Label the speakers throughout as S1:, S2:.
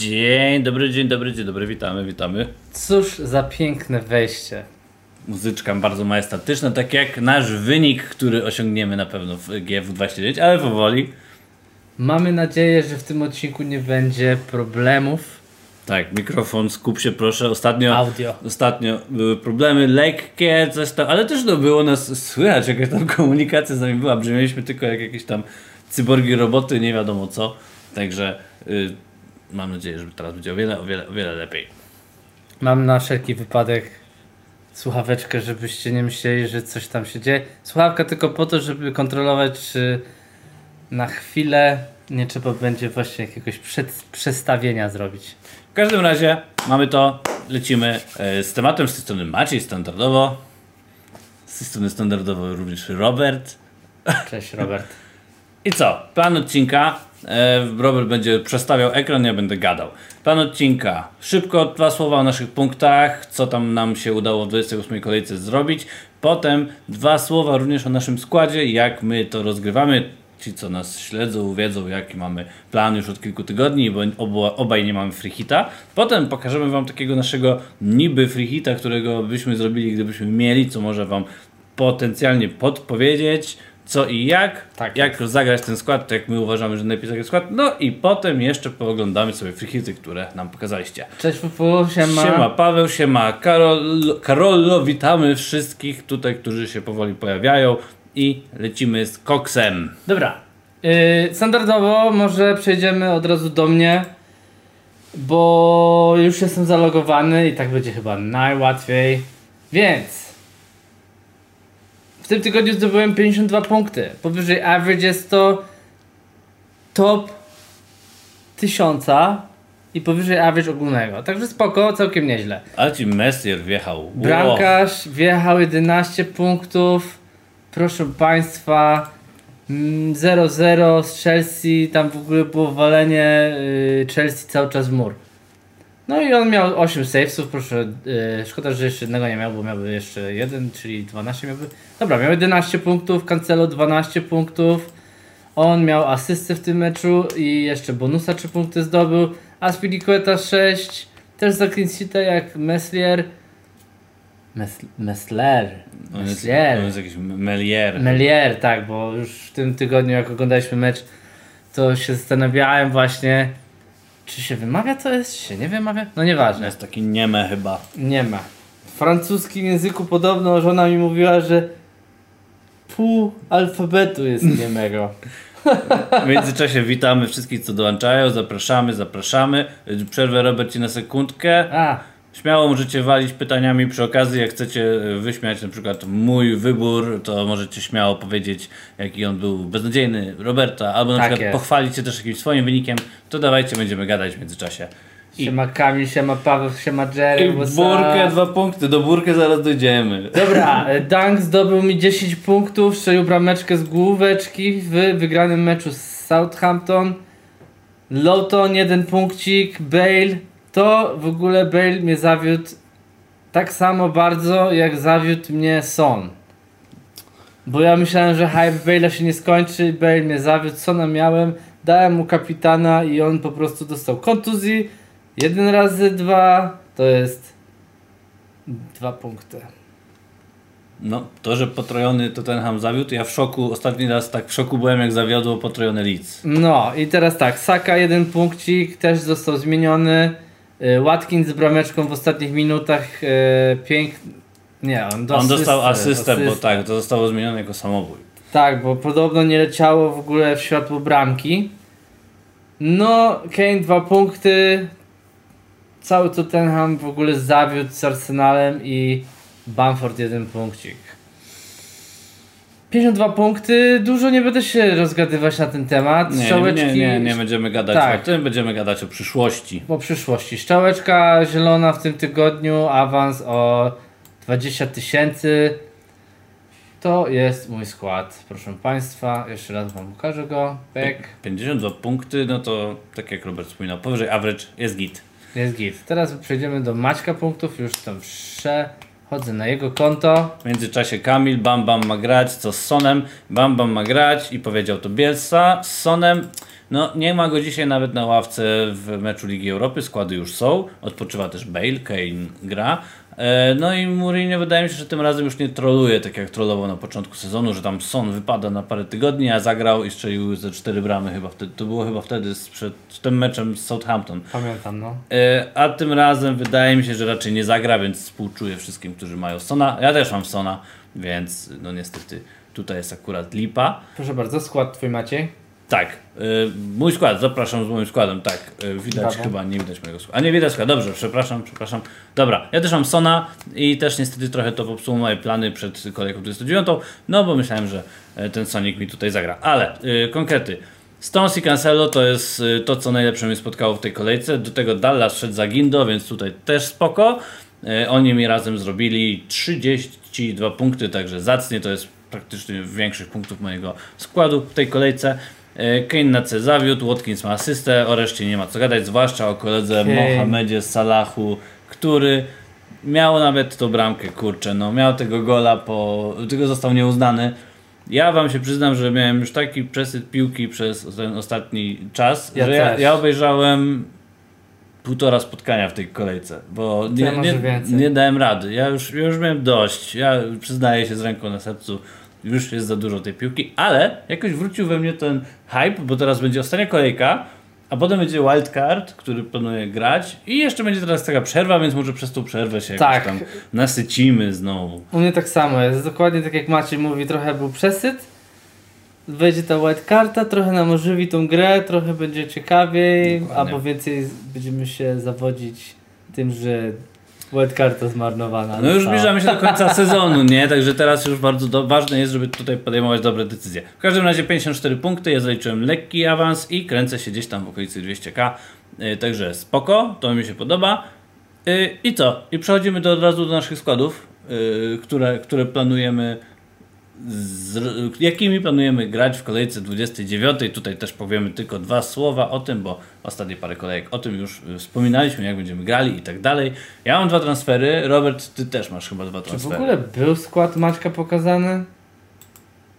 S1: Dzień dobry, dzień dobry, dzień dobry, witamy, witamy.
S2: Cóż za piękne wejście.
S1: Muzyczka bardzo majestatyczna, tak jak nasz wynik, który osiągniemy na pewno w GF29, ale powoli.
S2: Mamy nadzieję, że w tym odcinku nie będzie problemów.
S1: Tak, mikrofon, skup się proszę. Ostatnio,
S2: Audio.
S1: ostatnio były problemy lekkie, coś tam, ale też no było nas słychać, jakaś tam komunikacja z nami była, brzmieliśmy tylko jak jakieś tam cyborgi roboty, nie wiadomo co. Także y, mam nadzieję, że teraz będzie o wiele, o wiele, o wiele lepiej.
S2: Mam na wszelki wypadek słuchaweczkę, żebyście nie myśleli, że coś tam się dzieje. Słuchawka tylko po to, żeby kontrolować, czy na chwilę nie trzeba będzie właśnie jakiegoś przed, przestawienia zrobić.
S1: W każdym razie mamy to, lecimy e, z tematem z tej strony Maciej standardowo, z tej strony standardowo również Robert.
S2: Cześć Robert.
S1: I co? Plan odcinka. E, Robert będzie przestawiał ekran, ja będę gadał. Plan odcinka. Szybko dwa słowa o naszych punktach, co tam nam się udało w 28 kolejce zrobić. Potem dwa słowa również o naszym składzie, jak my to rozgrywamy. Ci, co nas śledzą, wiedzą, jaki mamy plan już od kilku tygodni, bo obo, obaj nie mamy free hita. Potem pokażemy Wam takiego naszego niby free hita, którego byśmy zrobili, gdybyśmy mieli, co może Wam potencjalnie podpowiedzieć co i jak,
S2: Tak
S1: jak zagrać ten skład, to jak my uważamy, że najlepiej zagrać skład, no i potem jeszcze pooglądamy sobie freehity, które nam pokazaliście.
S2: Cześć Pupu, siema.
S1: Siema Paweł, siema Karol, Karolo, witamy wszystkich tutaj, którzy się powoli pojawiają i lecimy z koksem.
S2: Dobra. Yy, standardowo może przejdziemy od razu do mnie, bo już jestem zalogowany i tak będzie chyba najłatwiej. Więc w tym tygodniu zdobyłem 52 punkty. Powyżej average jest to top 1000 i powyżej average ogólnego. Także spoko, całkiem nieźle.
S1: Ale ci Messier wjechał. Wow.
S2: Bramkarz wjechał 11 punktów. Proszę Państwa, mm, 0-0 z Chelsea. Tam w ogóle było walenie y, Chelsea cały czas w mur. No i on miał 8 savesów, proszę. y, Szkoda, że jeszcze jednego nie miał, bo miałby jeszcze jeden, czyli 12 miałby. Dobra, miał 11 punktów, Cancelo 12 punktów. On miał asystę w tym meczu i jeszcze bonusa 3 punkty zdobył. Aspilicueta 6. Też za clean sheeta jak Meslier. Mes Mesler.
S1: On jest, on jest jakiś Melier.
S2: Melier, tak, bo już w tym tygodniu jak oglądaliśmy mecz, to się zastanawiałem właśnie, czy się wymawia to jest, czy się nie wymawia? No nieważne.
S1: jest taki nieme chyba.
S2: Nie ma. W francuskim języku podobno żona mi mówiła, że pół alfabetu jest niemego.
S1: W międzyczasie witamy wszystkich, co dołączają. Zapraszamy, zapraszamy. Przerwę Robert ci na sekundkę.
S2: A,
S1: Śmiało możecie walić pytaniami przy okazji, jak chcecie wyśmiać na przykład mój wybór, to możecie śmiało powiedzieć, jaki on był beznadziejny, Roberta, albo na
S2: Tak
S1: przykład
S2: jest.
S1: pochwalić się też jakimś swoim wynikiem, to dawajcie, będziemy gadać w międzyczasie. I,
S2: siema Kamil, siema Paweł, siema Jerry,
S1: i burkę, dwa punkty, do burkę zaraz dojdziemy.
S2: Dobra, e, Dunk zdobył mi 10 punktów, strzelił brameczkę z główeczki w wygranym meczu z Southampton. Lowton, jeden punkcik, Bale, to w ogóle Bale mnie zawiódł tak samo bardzo, jak zawiódł mnie Son. Bo ja myślałem, że hype Bale'a się nie skończy, Bale mnie zawiódł, Sona miałem, dałem mu kapitana i on po prostu dostał kontuzji. Jeden razy dwa, to jest dwa punkty.
S1: No, to, że potrojony Tottenham zawiódł, ja w szoku, ostatni raz tak w szoku byłem, jak zawiodło potrojony Leeds.
S2: No i teraz tak, Saka jeden punkcik, też został zmieniony. Y, Watkins z brameczką w ostatnich minutach y, piękny. Nie, on, do
S1: On dostał
S2: asystę,
S1: asystę, bo tak, to zostało zmienione jako samobój.
S2: Tak, bo podobno nie leciało w ogóle w światło bramki. No, Kane dwa punkty. Cały Tottenham w ogóle zawiódł z Arsenalem i Bamford jeden punkcik. 52 punkty, dużo nie będę się rozgadywać na ten temat.
S1: Nie,
S2: Strzałeczki,
S1: nie, nie, nie będziemy gadać
S2: Tak.
S1: o tym, będziemy gadać o przyszłości.
S2: po przyszłości. Szczałeczka zielona w tym tygodniu, awans o 20 tysięcy. To jest mój skład, proszę Państwa. Jeszcze raz Wam pokażę go. Pek.
S1: 52 punkty, no to tak jak Robert wspominał, powyżej average jest git.
S2: Jest git. Teraz przejdziemy do Maćka punktów. Już tam przechodzę na jego konto.
S1: W międzyczasie Kamil, Bam Bam ma grać, co z Sonem, Bam Bam ma grać i powiedział to Bielsa z Sonem. No nie ma go dzisiaj nawet na ławce w meczu Ligi Europy, składy już są, odpoczywa też Bale, Kane gra. E, No i Mourinho wydaje mi się, że tym razem już nie troluje tak jak trollował na początku sezonu, że tam Son wypada na parę tygodni, a zagrał i strzelił ze cztery bramy chyba wtedy. To było chyba wtedy przed tym meczem z Southampton.
S2: Pamiętam, no.
S1: E, A tym razem wydaje mi się, że raczej nie zagra, więc współczuję wszystkim, którzy mają Sona. Ja też mam Sona, więc no niestety tutaj jest akurat lipa.
S2: Proszę bardzo, skład twój Maciej.
S1: Tak, y, mój skład, zapraszam z moim składem, tak, y, widać
S2: Brawo.
S1: chyba, nie widać mojego składu, a nie widać składu, dobrze, przepraszam, przepraszam, dobra, ja też mam Sona i też niestety trochę to popsuło moje plany przed kolejką 29, no bo myślałem, że e, ten Sonic mi tutaj zagra, ale y, konkrety, Stones i Cancelo to jest to, co najlepsze mnie spotkało w tej kolejce, do tego Dallas szedł za Gindo, więc tutaj też spoko, E, oni mi razem zrobili 32 punkty, także zacnie. To jest praktycznie większość punktów mojego składu w tej kolejce. E, Kane na C zawiódł, Watkins ma asystę, o reszcie nie ma co gadać, zwłaszcza o koledze
S2: Kane.
S1: Mohamedzie Salahu, który miał nawet tą bramkę, kurczę, no miał tego gola, po, tylko został nieuznany. Ja wam się przyznam, że miałem już taki przesyt piłki przez ten ostatni czas,
S2: Ja
S1: że ja, ja obejrzałem półtora spotkania w tej kolejce, bo nie, nie, nie dałem rady. Ja już, ja już miałem dość. Ja przyznaję się z ręką na sercu, już jest za dużo tej piłki, ale jakoś wrócił we mnie ten hype, bo teraz będzie ostatnia kolejka, a potem będzie wildcard, który planuję grać i jeszcze będzie teraz taka przerwa, więc może przez tą przerwę się
S2: Tak.
S1: tam nasycimy znowu.
S2: U mnie tak samo jest. Dokładnie tak jak Maciej mówi, trochę był przesyt. Wejdzie ta white karta, trochę nam ożywi tą grę, trochę będzie ciekawiej,
S1: Dokładnie.
S2: albo więcej będziemy się zawodzić tym, że white karta zmarnowana.
S1: No już zbliżamy się do końca sezonu, nie? Także teraz już bardzo do, ważne jest, żeby tutaj podejmować dobre decyzje. W każdym razie 54 punkty, ja zaliczyłem lekki awans i kręcę się gdzieś tam w okolicy 200k. Yy, także spoko, to mi się podoba. Yy, I co? I przechodzimy do, od razu do naszych składów, yy, które, które planujemy. Z, jakimi planujemy grać w kolejce 29. Tutaj też powiemy tylko dwa słowa o tym, bo ostatnie parę kolejek o tym już y, wspominaliśmy, jak będziemy grali i tak dalej. Ja mam dwa transfery, Robert, ty też masz chyba dwa
S2: Czy w
S1: transfery.
S2: ogóle był skład Maćka pokazany?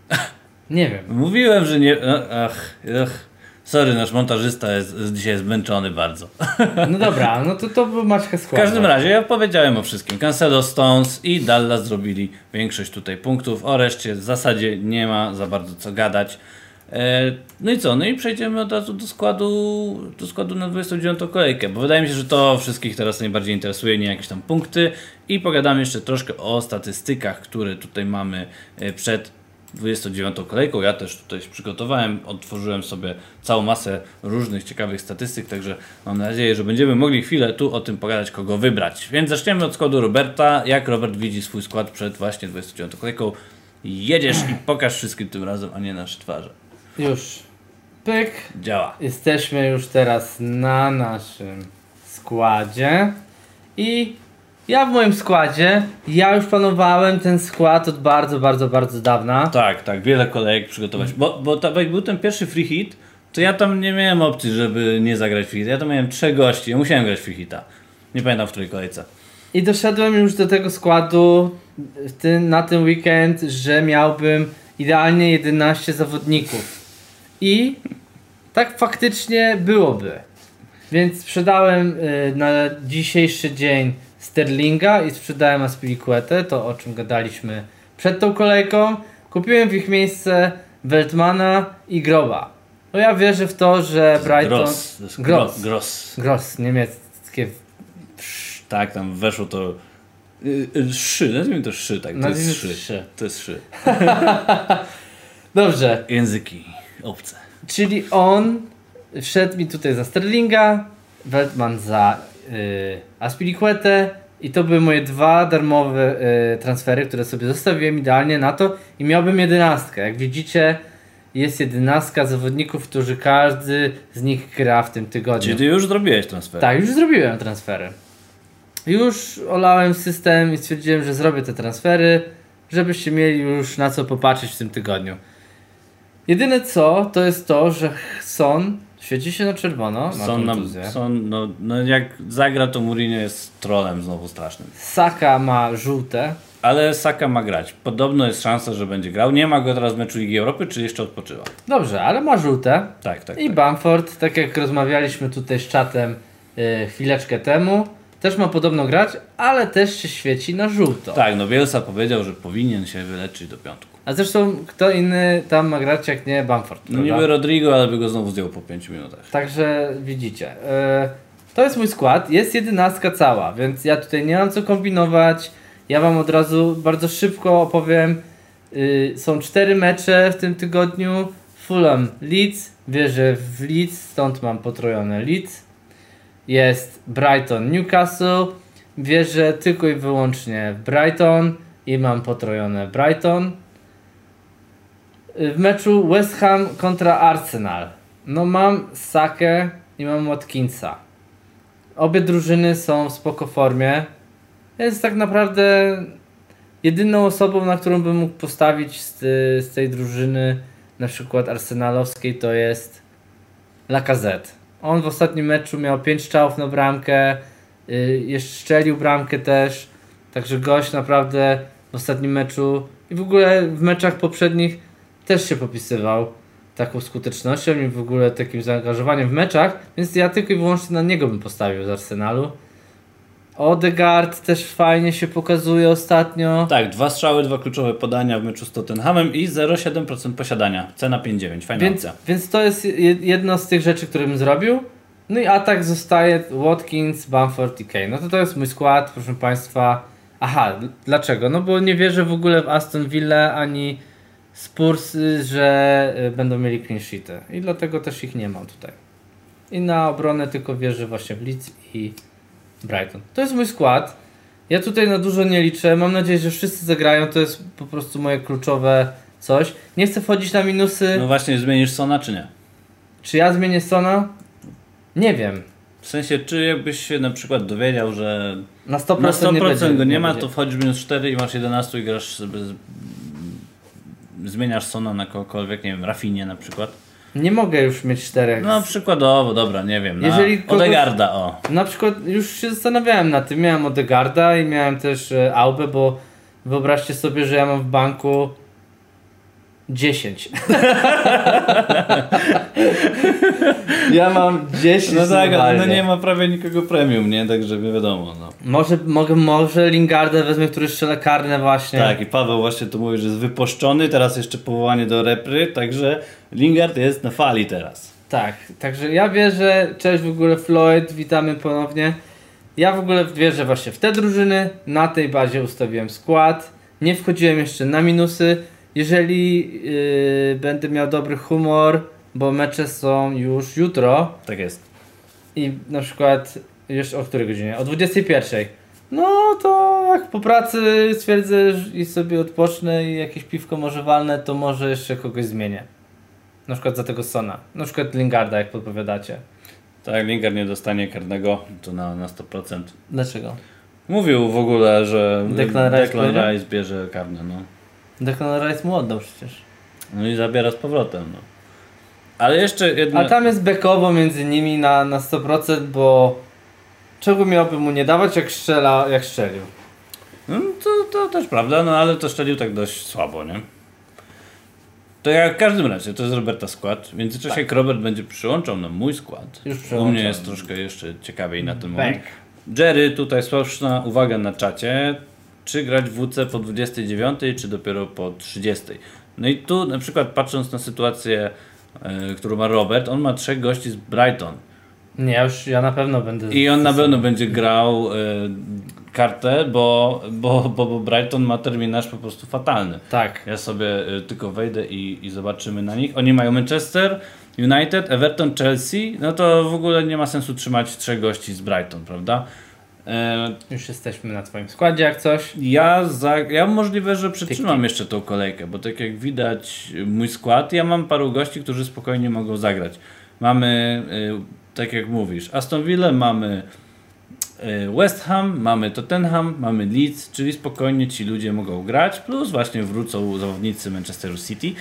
S2: Nie wiem.
S1: Mówiłem, że nie. Ach, ach. Sorry, nasz montażysta jest, dzisiaj zmęczony bardzo.
S2: No dobra, no to to Maćka
S1: W każdym razie ja powiedziałem o wszystkim. Cancelo, Stones i Dallas zrobili większość tutaj punktów. O reszcie w zasadzie nie ma za bardzo co gadać. E, No i co? No i przejdziemy od razu do składu, do składu na 29 kolejkę, bo wydaje mi się, że to wszystkich teraz najbardziej interesuje, nie jakieś tam punkty. I pogadamy jeszcze troszkę o statystykach, które tutaj mamy e, przed 29 kolejką. Ja też tutaj się przygotowałem, otworzyłem sobie całą masę różnych ciekawych statystyk, także mam nadzieję, że będziemy mogli chwilę tu o tym pogadać, kogo wybrać. Więc zaczniemy od składu Roberta. Jak Robert widzi swój skład przed właśnie 29 kolejką? Jedziesz i pokaż wszystkim tym razem, a nie nasze twarze.
S2: Już. Pyk.
S1: Działa.
S2: Jesteśmy już teraz na naszym składzie i ja w moim składzie, ja już planowałem ten skład od bardzo, bardzo, bardzo dawna.
S1: Tak, tak, wiele kolejek przygotować. Bo, bo ta, jak był ten pierwszy free hit, to ja tam nie miałem opcji, żeby nie zagrać free hit. Ja tam miałem trzech gości, ja musiałem grać free hita. Nie pamiętam w której kolejce.
S2: I doszedłem już do tego składu tym, na ten weekend, że miałbym idealnie 11 zawodników. I tak faktycznie byłoby. Więc sprzedałem y, na dzisiejszy dzień Sterlinga i sprzedałem Aspilicuetę, to o czym gadaliśmy przed tą kolejką. Kupiłem w ich miejsce Weltmana i Groba. Bo ja wierzę w to, że Brighton...
S1: Gross.
S2: Gross.
S1: Gross.
S2: Gross, niemieckie
S1: Tak, tam weszło to. y, y, Szy, nazwijmy to szy, tak. To jest szy. To jest szy.
S2: Dobrze,
S1: Języki obce.
S2: czyli on wszedł mi tutaj za Sterlinga, Weltman za Aspilicuetę i to były moje dwa darmowe y, transfery, które sobie zostawiłem idealnie na to i miałbym jedenastkę. Jak widzicie jest jedenastka zawodników, którzy każdy z nich gra w tym tygodniu.
S1: Czyli ty już zrobiłeś transfer.
S2: Tak, już zrobiłem transfery. Już olałem system i stwierdziłem, że zrobię te transfery, żebyście mieli już na co popatrzeć w tym tygodniu. Jedyne co, to jest to, że Son świeci się na czerwono, ma kontuzję.
S1: są no, no jak zagra to Mourinho jest trolem znowu strasznym.
S2: Saka ma żółte,
S1: ale Saka ma grać. Podobno jest szansa, że będzie grał. Nie ma go teraz w meczu Ligi Europy, czy jeszcze odpoczywa?
S2: Dobrze, ale ma żółte.
S1: Tak, tak.
S2: I
S1: tak.
S2: Bamford, tak jak rozmawialiśmy tutaj z czatem y, chwileczkę temu, też ma podobno grać, ale też się świeci na żółto.
S1: Tak, no Bielsa powiedział, że powinien się wyleczyć do piątku.
S2: A zresztą kto inny tam ma grać jak nie Bamford,
S1: No niby Rodrigo, ale by go znowu zdjął po 5 minutach.
S2: Także widzicie. y, to jest mój skład, jest jedenastka cała, więc ja tutaj nie mam co kombinować. Ja wam od razu bardzo szybko opowiem. Y, są cztery mecze w tym tygodniu. Fulham Leeds, wierzę w Leeds, stąd mam potrojone Leeds. Jest Brighton Newcastle, wierzę tylko i wyłącznie w Brighton i mam potrojone Brighton. Y, W meczu West Ham kontra Arsenal. No mam Sakę i mam Watkinsa. Obie drużyny są w spoko formie. Jest tak naprawdę jedyną osobą, na którą bym mógł postawić z, z tej drużyny, na przykład arsenalowskiej, to jest Lacazette. On w ostatnim meczu miał 5 strzałów na bramkę, yy, jeszcze strzelił bramkę też, także gość naprawdę w ostatnim meczu i w ogóle w meczach poprzednich też się popisywał taką skutecznością i w ogóle takim zaangażowaniem w meczach, więc ja tylko i wyłącznie na niego bym postawił z Arsenalu. Odegaard też fajnie się pokazuje ostatnio.
S1: Tak, dwa strzały, dwa kluczowe podania w meczu z Tottenhamem i 0,7% posiadania. Cena 5,9. Fajna
S2: Więc,
S1: opcja.
S2: więc to jest je- jedno z tych rzeczy, które bym zrobił. No i atak zostaje Watkins, Bamford i Kane. No to to jest mój skład, proszę Państwa. Aha, dlaczego? No bo nie wierzę w ogóle w Aston Villa ani Spurs, że y, będą mieli clean sheety. I dlatego też ich nie mam tutaj. I na obronę tylko wierzę właśnie w Leeds i Brighton. To jest mój skład. Ja tutaj na dużo nie liczę. Mam nadzieję, że wszyscy zagrają. To jest po prostu moje kluczowe coś. Nie chcę wchodzić na minusy.
S1: No właśnie, zmienisz Sona czy nie?
S2: Czy ja zmienię Sona? Nie wiem.
S1: W sensie, czy jakbyś się na przykład dowiedział, że
S2: Na 100%,
S1: na 100%
S2: nie
S1: go nie ma,
S2: będzie.
S1: to wchodzisz minus 4 i masz 11 i grasz. Zmieniasz Sona na kogokolwiek, nie wiem, Rafinie na przykład.
S2: Nie mogę już mieć czterech.
S1: No przykładowo, dobra, nie wiem, na
S2: Jeżeli kogoś-
S1: Odegarda, o.
S2: Na przykład już się zastanawiałem nad tym. Miałem Odegarda i miałem też e, Aubę, bo wyobraźcie sobie, że ja mam w banku 10. ja mam 10
S1: No tak, ale no nie ma prawie nikogo premium, nie? Także nie wiadomo, no.
S2: Może, mogę, może Lingarda wezmę, który strzela karne właśnie.
S1: Tak, i Paweł właśnie tu mówi, że jest wypuszczony, teraz jeszcze powołanie do repry, także Lingard jest na fali teraz.
S2: Tak, także ja wierzę, cześć w ogóle Floyd, witamy ponownie. Ja w ogóle wierzę właśnie w te drużyny, na tej bazie ustawiłem skład, nie wchodziłem jeszcze na minusy. Jeżeli yy, będę miał dobry humor, bo mecze są już jutro
S1: Tak jest.
S2: i na przykład już o której godzinie? O 21. No to jak po pracy stwierdzę i sobie odpocznę i jakieś piwko może walnę, to może jeszcze kogoś zmienię. Na przykład za tego Sona. Na przykład Lingarda, jak podpowiadacie.
S1: Tak, Lingard nie dostanie karnego, to na, na 100%.
S2: Dlaczego?
S1: Mówił w ogóle, że
S2: Declan? Rice
S1: bierze karne, no.
S2: Declan Rice mu oddał przecież.
S1: No i zabiera z powrotem, no. Ale jeszcze jedna...
S2: A tam jest bekowo między nimi na, na 100%, bo czego miałby mu nie dawać, jak strzela, jak strzelił.
S1: No, to, to też prawda, no ale to szczelił tak dość słabo, nie? To jak w każdym razie, to jest Roberta skład. W międzyczasie Robert będzie przyłączał na mój skład.
S2: Już
S1: U mnie jest troszkę jeszcze ciekawiej na ten moment. Jerry, tutaj słuszna uwaga na czacie. Czy grać w WC po 29, czy dopiero po 30? No i tu na przykład patrząc na sytuację, e, którą ma Robert, on ma trzech gości z Brighton.
S2: Nie, ja już ja na pewno będę.
S1: I on na pewno będzie grał e, kartę, bo, bo, bo, bo Brighton ma terminarz po prostu fatalny.
S2: Tak.
S1: Ja sobie y, tylko wejdę i, i zobaczymy na nich. Oni mają Manchester United, Everton, Chelsea. No to w ogóle nie ma sensu trzymać trzech gości z Brighton, prawda? E,
S2: Już jesteśmy na twoim składzie jak coś.
S1: ja, za, ja możliwe, że przytrzymam jeszcze tą kolejkę, bo tak jak widać mój skład, ja mam paru gości, którzy spokojnie mogą zagrać. Mamy, y, tak jak mówisz, Aston Villa, mamy y, West Ham, mamy Tottenham, mamy Leeds, czyli spokojnie ci ludzie mogą grać, plus właśnie wrócą zawodnicy Manchesteru City.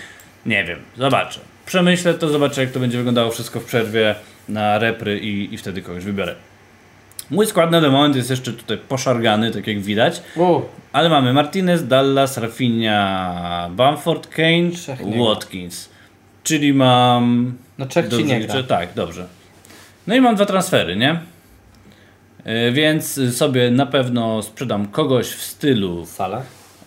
S1: Nie wiem, zobaczę. Przemyślę to, zobaczę jak to będzie wyglądało wszystko w przerwie na repry i, i wtedy kogoś wybiorę. Mój skład na ten moment jest jeszcze tutaj poszargany, tak jak widać.
S2: U,
S1: Ale mamy Martinez, Dallas, Rafinha, Bamford, Kane,
S2: Trzech nie.
S1: Watkins. Czyli mam...
S2: no Czech ci
S1: Dobrze
S2: nie
S1: liczę?
S2: gra.
S1: Tak, dobrze. No i mam dwa transfery, nie? Yy, Więc sobie na pewno sprzedam kogoś w stylu.
S2: Sala?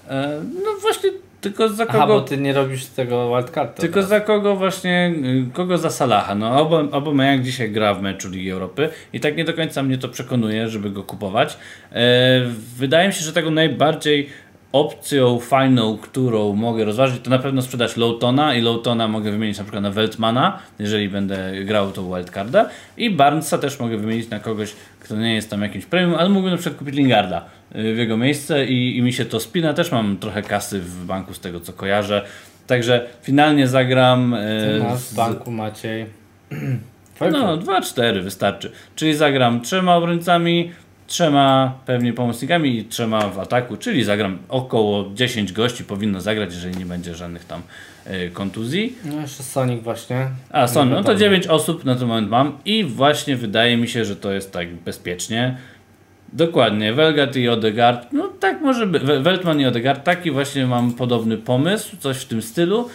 S1: e, No właśnie, tylko za
S2: Aha, bo
S1: kogo.
S2: ty nie robisz tego wildcardu.
S1: Tylko za kogo właśnie, y, kogo za Salaha. No obo- Aubameyang dzisiaj gra w meczu Ligi Europy i tak nie do końca mnie to przekonuje, żeby go kupować. E, wydaje mi się, że tego najbardziej opcją fajną, którą mogę rozważyć, to na pewno sprzedać Lowtona i Lowtona mogę wymienić na przykład na Weltmana, jeżeli będę grał tą wildcarda i Barnesa też mogę wymienić na kogoś, kto nie jest tam jakimś premium, ale mógłbym na przykład kupić Lingarda y, w jego miejsce i, i mi się to spina. Też mam trochę kasy w banku z tego co kojarzę. Także finalnie zagram.
S2: Ty masz
S1: z-
S2: w banku Maciej.
S1: No, 2-4 wystarczy. Czyli zagram trzema obrońcami, trzema pewnie pomocnikami i trzema w ataku, czyli zagram około 10 gości powinno zagrać, jeżeli nie będzie żadnych tam e, kontuzji.
S2: No jeszcze Sonic właśnie.
S1: A są, no to
S2: wiadomo.
S1: 9 osób na ten moment mam i właśnie wydaje mi się, że to jest tak bezpiecznie. Dokładnie, Welgat i Odegaard, no tak może być, We- Weltman i Odegaard, taki właśnie mam podobny pomysł, coś w tym stylu.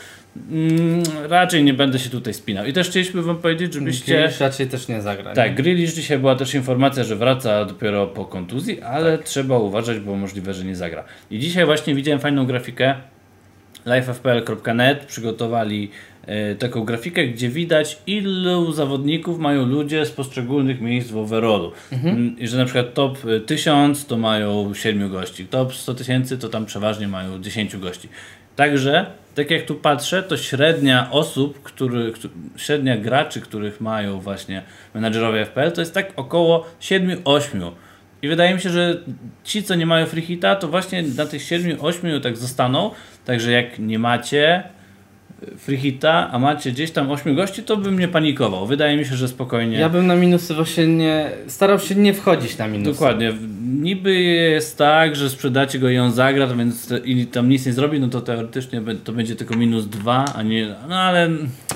S1: Mm, raczej nie będę się tutaj spinał. I też chcieliśmy wam powiedzieć, żebyście...
S2: Grealish raczej też nie zagra.
S1: Tak? Grealish dzisiaj była też informacja, że wraca dopiero po kontuzji, ale trzeba uważać, bo możliwe, że nie zagra. I dzisiaj właśnie widziałem fajną grafikę. lifefpl.net przygotowali e, taką grafikę, gdzie widać ilu zawodników mają ludzie z poszczególnych miejsc w overallu. Mm, I że na przykład top e, 1000 to mają 7 gości, top 100 tysięcy to tam przeważnie mają 10 gości. Także, tak jak tu patrzę, to średnia osób, który, któ- średnia graczy, których mają właśnie menadżerowie FPL, to jest tak około 7-8. I wydaje mi się, że ci, co nie mają free hita, to właśnie na tych 7-8 tak zostaną. Także jak nie macie free hita, a macie gdzieś tam 8 gości, to bym nie panikował. Wydaje mi się, że spokojnie.
S2: Ja bym na minusy właśnie nie... Starał się nie wchodzić na minusy.
S1: Dokładnie. Niby jest tak, że sprzedacie go i on zagra, to więc to- i tam nic nie zrobi, no to teoretycznie to będzie tylko minus 2, a nie. No ale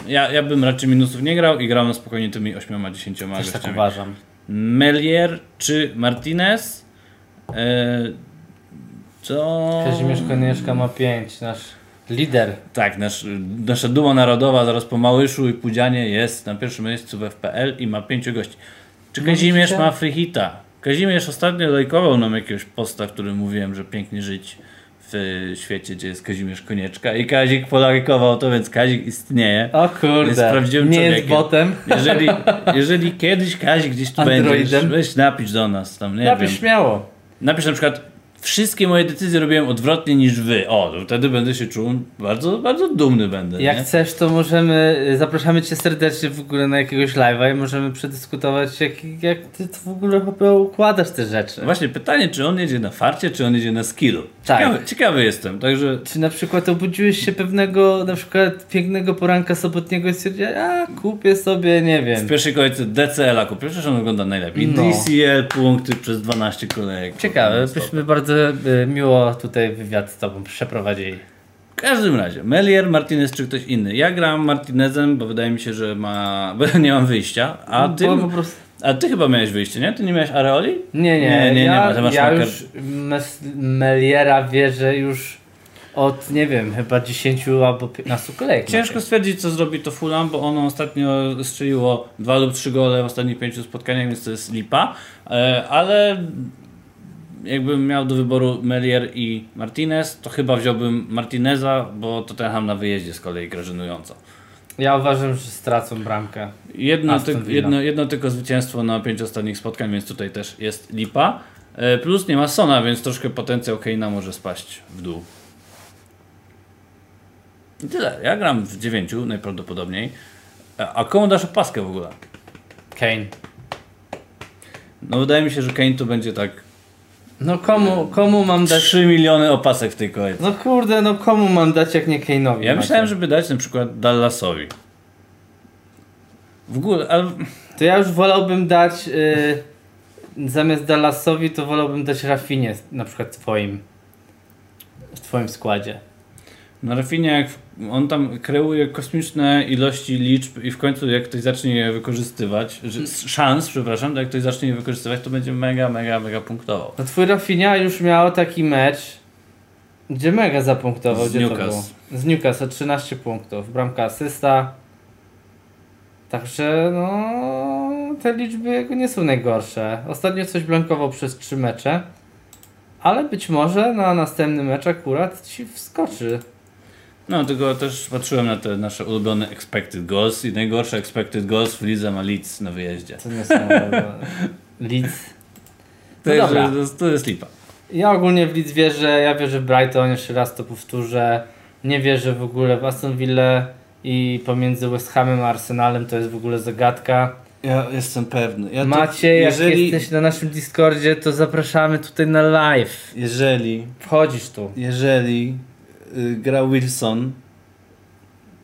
S1: ja, ja bym raczej minusów nie grał i grał na spokojnie tymi 8-10
S2: Też tak uważam.
S1: Melier czy Martinez? E, to.
S2: Kazimierz Konieczka ma 5, nasz lider.
S1: Tak, nasz, nasza duma narodowa zaraz po Małyszu i Pudzianie jest na pierwszym miejscu w FPL i ma pięciu gości. Czy Kazimierz ma free hita? Kazimierz ostatnio lajkował nam jakiegoś posta, w którym mówiłem, że pięknie żyć w świecie, gdzie jest Kazimierz Konieczka i Kazik polajkował to, więc Kazik istnieje.
S2: O
S1: Jest
S2: kurde,
S1: prawdziwym
S2: nie jest
S1: człowiekiem.
S2: botem.
S1: Jeżeli, jeżeli kiedyś Kazik gdzieś tu
S2: Androidem.
S1: będziesz, weź napisz do nas tam, nie
S2: Napisz
S1: wiem.
S2: śmiało.
S1: Napisz na przykład wszystkie moje decyzje robiłem odwrotnie niż wy. O, wtedy będę się czuł bardzo, bardzo dumny będę.
S2: Jak
S1: nie?
S2: chcesz, to możemy, y, zapraszamy Cię serdecznie w ogóle na jakiegoś live'a i możemy przedyskutować, jak, jak Ty w ogóle układasz te rzeczy.
S1: Właśnie pytanie, czy on jedzie na farcie, czy on jedzie na skillu.
S2: Tak.
S1: Ciekawy, ciekawy jestem, także
S2: Czy na przykład obudziłeś się pewnego, na przykład pięknego poranka sobotniego i stwierdziłeś, a kupię sobie, nie
S1: w
S2: wiem.
S1: pierwszej kolejce DCL-a kupię, przecież on wygląda najlepiej.
S2: No.
S1: DCL punkty przez 12 kolejek.
S2: Ciekawe, byśmy bardzo y, miło tutaj wywiad z Tobą przeprowadzili.
S1: W każdym razie, Melier, Martinez czy ktoś inny. Ja gram Martinezem, bo wydaje mi się, że ma... bo nie mam wyjścia. A ty,
S2: Bo po prostu...
S1: a ty chyba miałeś wyjście, nie? Ty nie miałeś Areoli?
S2: Nie, nie,
S1: Nie, nie, nie
S2: ja,
S1: ty masz
S2: ja
S1: marker.
S2: już Mes- Meliera wierzę już od, nie wiem, chyba 10 albo 15 kolejek.
S1: Ciężko stwierdzić, co zrobi to Fulham, bo ono ostatnio strzeliło dwa lub trzy gole w ostatnich pięciu spotkaniach, więc to jest lipa. E, Ale jakbym miał do wyboru Melier i Martinez, to chyba wziąłbym Martineza, bo Tottenham na wyjeździe z kolei gra żenująco.
S2: Ja uważam, że stracą bramkę.
S1: Jedno, ty, jedno, jedno tylko zwycięstwo na pięciu ostatnich spotkań, więc tutaj też jest lipa. E, Plus nie ma Sona, więc troszkę potencjał Keina może spaść w dół. I tyle. Ja gram w dziewięciu najprawdopodobniej. A a komu dasz opaskę w ogóle?
S2: Kane.
S1: No wydaje mi się, że Kane to będzie tak
S2: No komu, komu mam dać...
S1: 3 miliony opasek w tej kolejce.
S2: No kurde, no komu mam dać jak nie Kane'owi?
S1: Ja myślałem, żeby dać na przykład Dallasowi. W ogóle, ale
S2: To ja już wolałbym dać... Y, zamiast Dallasowi, to wolałbym dać Rafinie na przykład twoim. W twoim składzie.
S1: No Rafinha, jak on tam kreuje kosmiczne ilości liczb i w końcu jak ktoś zacznie je wykorzystywać, że, szans, przepraszam, jak ktoś zacznie je wykorzystywać, to będzie mega, mega, mega punktował.
S2: No twój Rafinha już miał taki mecz, gdzie mega zapunktował.
S1: Z
S2: gdzie to
S1: Newcastle.
S2: było? Z Newcastle 13 punktów, bramka asysta. Także no te liczby nie są najgorsze. Ostatnio coś blankował przez 3 mecze. Ale być może na następny mecz akurat ci wskoczy.
S1: No, tylko też patrzyłem na te nasze ulubione expected goals i najgorsze expected goals w lidze ma Leeds na wyjeździe.
S2: To nie są Leeds.
S1: To,
S2: No
S1: jest,
S2: dobra.
S1: to, jest, to jest lipa.
S2: Ja ogólnie w Leeds wierzę, ja wierzę w Brighton, jeszcze raz to powtórzę. Nie wierzę w ogóle w Aston Villa i pomiędzy West Hamem a Arsenalem to jest w ogóle zagadka.
S1: Ja jestem pewny. Ja
S2: Macie, jak jesteś na naszym Discordzie, to zapraszamy tutaj na live.
S1: jeżeli,
S2: Wchodzisz tu.
S1: jeżeli gra Wilson,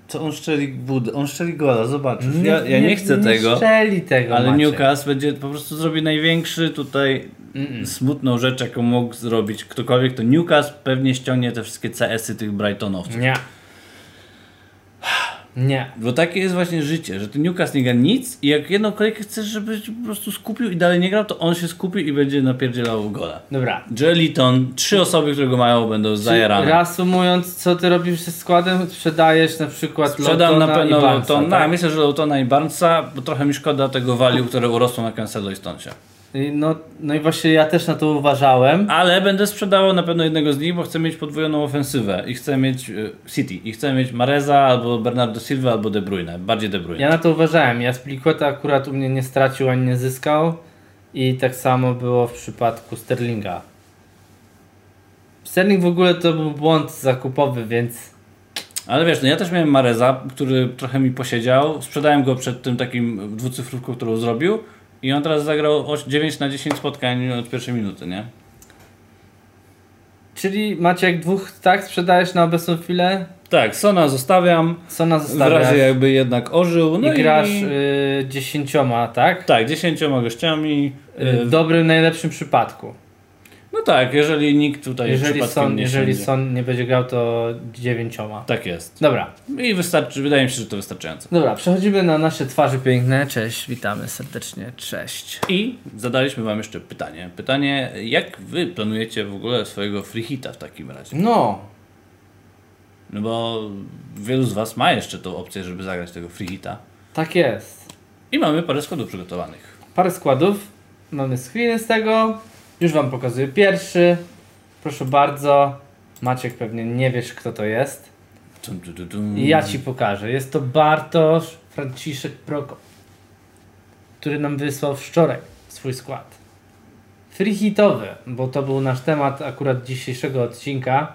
S1: to on szczeli budę, on szczeli gola, zobaczysz. Ja, ja nie, chcę
S2: nie
S1: tego,
S2: strzeli tego
S1: ale
S2: Maciek.
S1: Newcastle będzie po prostu zrobi największy tutaj
S2: Mm-mm.
S1: smutną rzecz, jaką mógł zrobić ktokolwiek, to Newcastle pewnie ściągnie te wszystkie CS-y tych Brightonowców.
S2: Nie. Nie.
S1: Bo takie jest właśnie życie, że ty Newcastle nie gra nic i jak jedną kolejkę chcesz, żeby po prostu skupił i dalej nie grał, to on się skupi i będzie napierdzielał gola.
S2: Dobra.
S1: Jeliton, trzy osoby, które go mają, będą zajarane.
S2: Reasumując, co ty robisz ze składem? Sprzedajesz na przykład
S1: Sprzedam na
S2: Lowtona
S1: pewno
S2: Barnesa,
S1: Lowtona,
S2: tak?
S1: myślę, że Lowtona i Barnesa, bo trochę mi szkoda tego value, które urosło na Cancelo i Stonesie.
S2: No, no i właśnie ja też na to uważałem.
S1: Ale będę sprzedawał na pewno jednego z nich, bo chcę mieć podwojoną ofensywę i chcę mieć y, City i chcę mieć Mareza albo Bernardo Silva albo De Bruyne, bardziej De Bruyne.
S2: Ja na to uważałem. Ja Spiliqueta akurat u mnie nie stracił ani nie zyskał. I tak samo było w przypadku Sterlinga. Sterling w ogóle to był błąd zakupowy, więc
S1: Ale wiesz, no ja też miałem Mareza, który trochę mi posiedział. Sprzedałem go przed tym takim dwucyfrówką, którą zrobił. I on teraz zagrał oś- 9 na 10 spotkań od pierwszej minuty, nie?
S2: Czyli macie jak dwóch tak sprzedajesz na obecną chwilę?
S1: Tak, Sona zostawiam.
S2: Sona
S1: W
S2: zostawiasz
S1: razie jakby jednak ożył. No
S2: i grasz y, dziesięcioma, tak?
S1: Tak, 10 gościami.
S2: Y,
S1: Y,
S2: w dobrym, najlepszym przypadku.
S1: No tak, jeżeli nikt tutaj
S2: Jeżeli, son,
S1: nie
S2: jeżeli. Son nie będzie grał, to dziewięcioma.
S1: Tak jest.
S2: Dobra,
S1: I wystarczy, wydaje mi się, że to wystarczająco.
S2: dobra, przechodzimy na nasze twarze piękne. Cześć, witamy serdecznie, cześć.
S1: I zadaliśmy Wam jeszcze pytanie. Pytanie, jak Wy planujecie w ogóle swojego free hita w takim razie?
S2: No,
S1: No bo wielu z Was ma jeszcze tą opcję, żeby zagrać tego free hita.
S2: tak jest.
S1: I mamy parę składów przygotowanych.
S2: Parę składów, mamy screeny z tego. Już Wam pokazuję pierwszy. Proszę bardzo. Maciek pewnie nie wiesz kto to jest. I ja Ci pokażę. Jest to Bartosz Franciszek Prokop, który nam wysłał wczoraj swój skład. Free hitowy, bo to był nasz temat akurat dzisiejszego odcinka.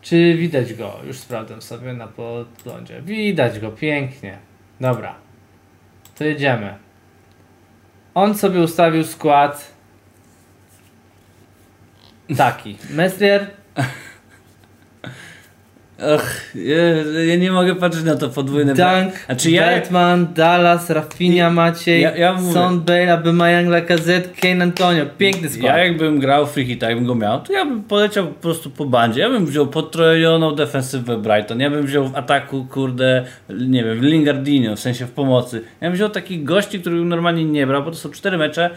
S2: Czy widać go? Już sprawdzam sobie na podglądzie. Widać go pięknie. Dobra. To jedziemy. On sobie ustawił skład taki. Meslier,
S1: Ach, ja, ja nie mogę patrzeć na to podwójne.
S2: Dunk,
S1: A czy ja-
S2: Batman, Dallas, Rafinha, Maciej,
S1: Ja- ja
S2: Son, Bale, Aubameyang, Lacazette, Kane, Antonio. Piękny skład.
S1: Ja jakbym grał free hita, jakbym go miał, to ja bym poleciał po prostu po bandzie. Ja bym wziął potrojoną defensywę Brighton. Ja bym wziął w ataku, kurde, nie wiem, Lingardinho, w sensie w pomocy. Ja bym wziął takich gości, których bym normalnie nie brał, bo to są cztery mecze.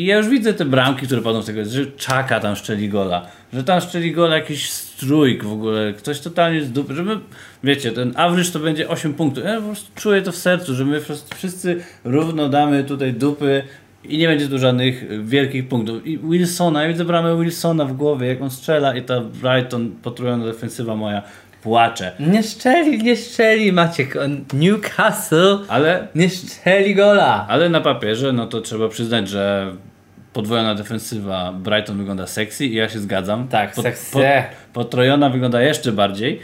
S1: I ja już widzę te bramki, które padną z tego, że Czaka tam szczeli gola, że tam szczeli gola jakiś strójk w ogóle, ktoś totalnie z dupy, żeby, wiecie, ten average to będzie 8 punktów. Ja po prostu czuję to w sercu, że my wszyscy- równo damy tutaj dupy i nie będzie tu żadnych wielkich punktów. I Wilsona, ja widzę bramę Wilsona w głowie, jak on strzela i ta Brighton potrojona defensywa moja płacze.
S2: Nie szczeli, nie szczeli Maciek. Newcastle
S1: Ale
S2: nie szczeli gola.
S1: Ale na papierze, no to trzeba przyznać, że podwojona defensywa Brighton wygląda sexy i ja się zgadzam.
S2: Tak,
S1: Pod-
S2: sexy.
S1: pod- Potrojona wygląda jeszcze bardziej.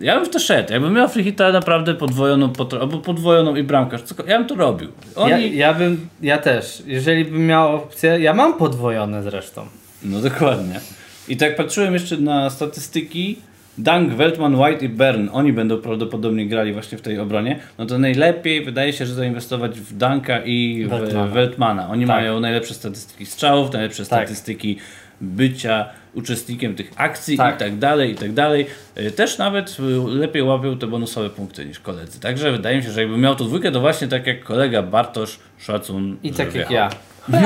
S1: Ja bym w to szedł. Jakbym miał freehita naprawdę podwojoną, potro- albo podwojoną i bramkarz, co- ja bym to robił. Oni...
S2: Ja, ja bym, ja też. Jeżeli bym miał opcję, ja mam podwojone zresztą.
S1: No dokładnie. I tak patrzyłem jeszcze na statystyki. Dunk, Weltman, White i Bern, oni będą prawdopodobnie grali właśnie w tej obronie. No to najlepiej wydaje się, że zainwestować w Dunka i w
S2: Weltmana.
S1: Weltmana. Oni
S2: Tak.
S1: mają najlepsze statystyki strzałów, najlepsze
S2: Tak.
S1: statystyki bycia uczestnikiem tych akcji
S2: Tak.
S1: i tak dalej, i tak dalej. Y, Też nawet y, lepiej łapią te bonusowe punkty niż koledzy. Także wydaje mi się, że jakbym miał tu dwójkę, to właśnie tak jak kolega Bartosz, szacun.
S2: I tak jak ja.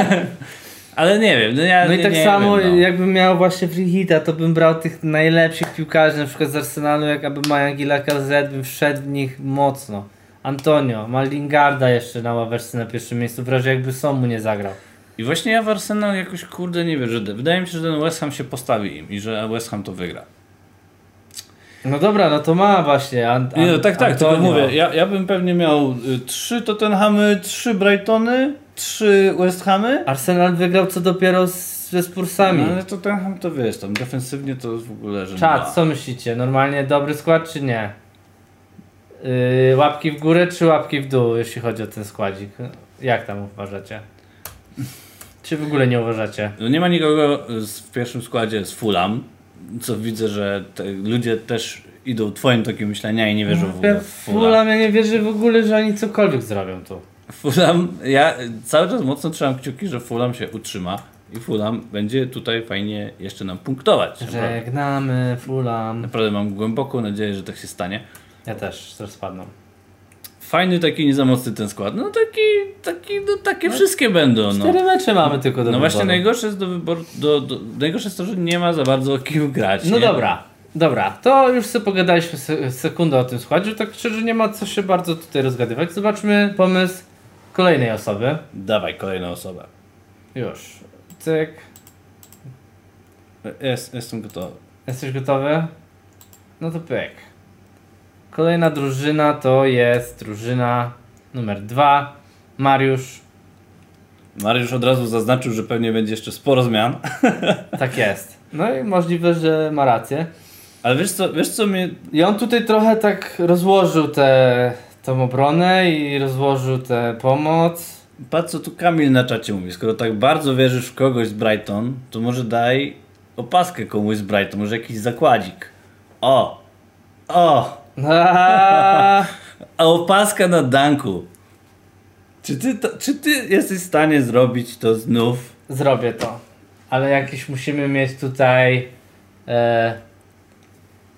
S1: Ale nie wiem, no ja
S2: No i
S1: nie,
S2: tak
S1: nie
S2: samo
S1: wiem, no.
S2: jakbym miał właśnie free hita, to bym brał tych najlepszych piłkarzy, na przykład z Arsenalu, jak Aubameyang i Lacazette, bym wszedł w nich mocno. Antonio, Malingarda jeszcze na ławeczce na pierwszym miejscu, w razie jakby Somu nie zagrał.
S1: I właśnie ja w Arsenal jakoś kurde nie wierzę. Wydaje mi się, że ten West Ham się postawi im i że West Ham to wygra.
S2: No dobra, no to ma właśnie Ant
S1: Nie, no, tak, tak, tylko
S2: Antonio.
S1: mówię, ja, ja bym pewnie miał y, trzy Tottenhamy, trzy Brightony, trzy West Hamy.
S2: Arsenal wygrał co dopiero z, ze Spursami.
S1: No, ale Tottenham to wiesz, tam defensywnie to w ogóle, że
S2: Czad, co myślicie? Normalnie dobry skład czy nie? Yy, łapki w górę czy łapki w dół, jeśli chodzi o ten składzik? Jak tam uważacie? Czy w ogóle nie uważacie?
S1: No nie ma nikogo z, w pierwszym składzie z Fulham, co widzę, że te ludzie też idą twoim tokiem myślenia i nie wierzą w ogóle w Fulham.
S2: Fulham, ja nie wierzę w ogóle, że oni cokolwiek zrobią tu.
S1: Fulham, ja cały czas mocno trzymam kciuki, że Fulham się utrzyma i Fulham będzie tutaj fajnie jeszcze nam punktować.
S2: Żegnamy Fulham.
S1: Naprawdę mam głęboką nadzieję, że tak się stanie.
S2: Ja też, też spadną.
S1: Fajny taki, nie za mocny ten skład. No taki, taki no takie wszystkie będą. No.
S2: Cztery mecze mamy tylko do
S1: no właśnie
S2: wyboru.
S1: najgorsze jest do wyboru, do, do, najgorsze jest to, że nie ma za bardzo o kim grać.
S2: No
S1: nie?
S2: dobra, dobra, to już sobie pogadaliśmy se- sekundę o tym składzie, tak szczerze nie ma co się bardzo tutaj rozgadywać. Zobaczmy pomysł kolejnej osoby.
S1: Dawaj kolejną osobę.
S2: Już. Cyk.
S1: Jest, jestem gotowy.
S2: Jesteś gotowy? No to pyk. Kolejna drużyna to jest drużyna numer dwa. Mariusz.
S1: Mariusz od razu zaznaczył, że pewnie będzie jeszcze sporo zmian.
S2: Tak jest. No i możliwe, że ma rację.
S1: Ale wiesz co, wiesz co mnie...
S2: I on tutaj trochę tak rozłożył tę tą obronę i rozłożył tę pomoc.
S1: Patrz co tu Kamil na czacie mówi. Skoro tak bardzo wierzysz w kogoś z Brighton, to może daj opaskę komuś z Brighton, może jakiś zakładzik. O! O!
S2: Aaaa,
S1: A opaska na danku. Czy ty, to, czy ty jesteś w stanie zrobić to znów?
S2: zrobię to. Ale jakieś musimy mieć tutaj. E,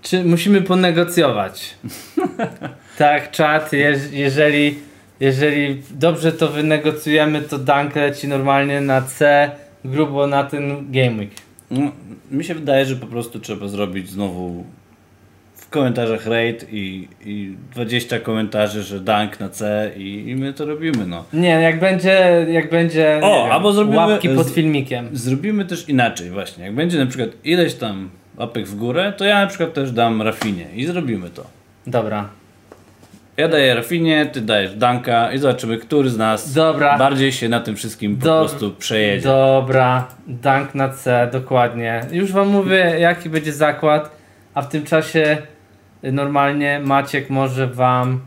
S2: czy musimy ponegocjować? tak, czat. Je, jeżeli, jeżeli dobrze to wynegocjujemy, to Dunk leci normalnie na C, grubo na ten Game Week.
S1: No, mi się wydaje, że po prostu trzeba zrobić znowu w komentarzach rate i, i 20 komentarzy, że dank na C i, i my to robimy, no.
S2: Nie, jak będzie, jak będzie
S1: O,
S2: wiem,
S1: albo zrobimy-
S2: łapki pod
S1: z-
S2: filmikiem.
S1: Zrobimy też inaczej właśnie. Jak będzie na przykład ileś tam łapek w górę, to ja na przykład też dam Rafinie i zrobimy to.
S2: Dobra.
S1: Ja daję Rafinie, ty dajesz Danka i zobaczymy, który z nas
S2: Dobra.
S1: bardziej się na tym wszystkim po
S2: Do-
S1: prostu przejedzie.
S2: Dobra, dunk na C, dokładnie. Już wam mówię, jaki będzie zakład, a w tym czasie y, normalnie Maciek może wam.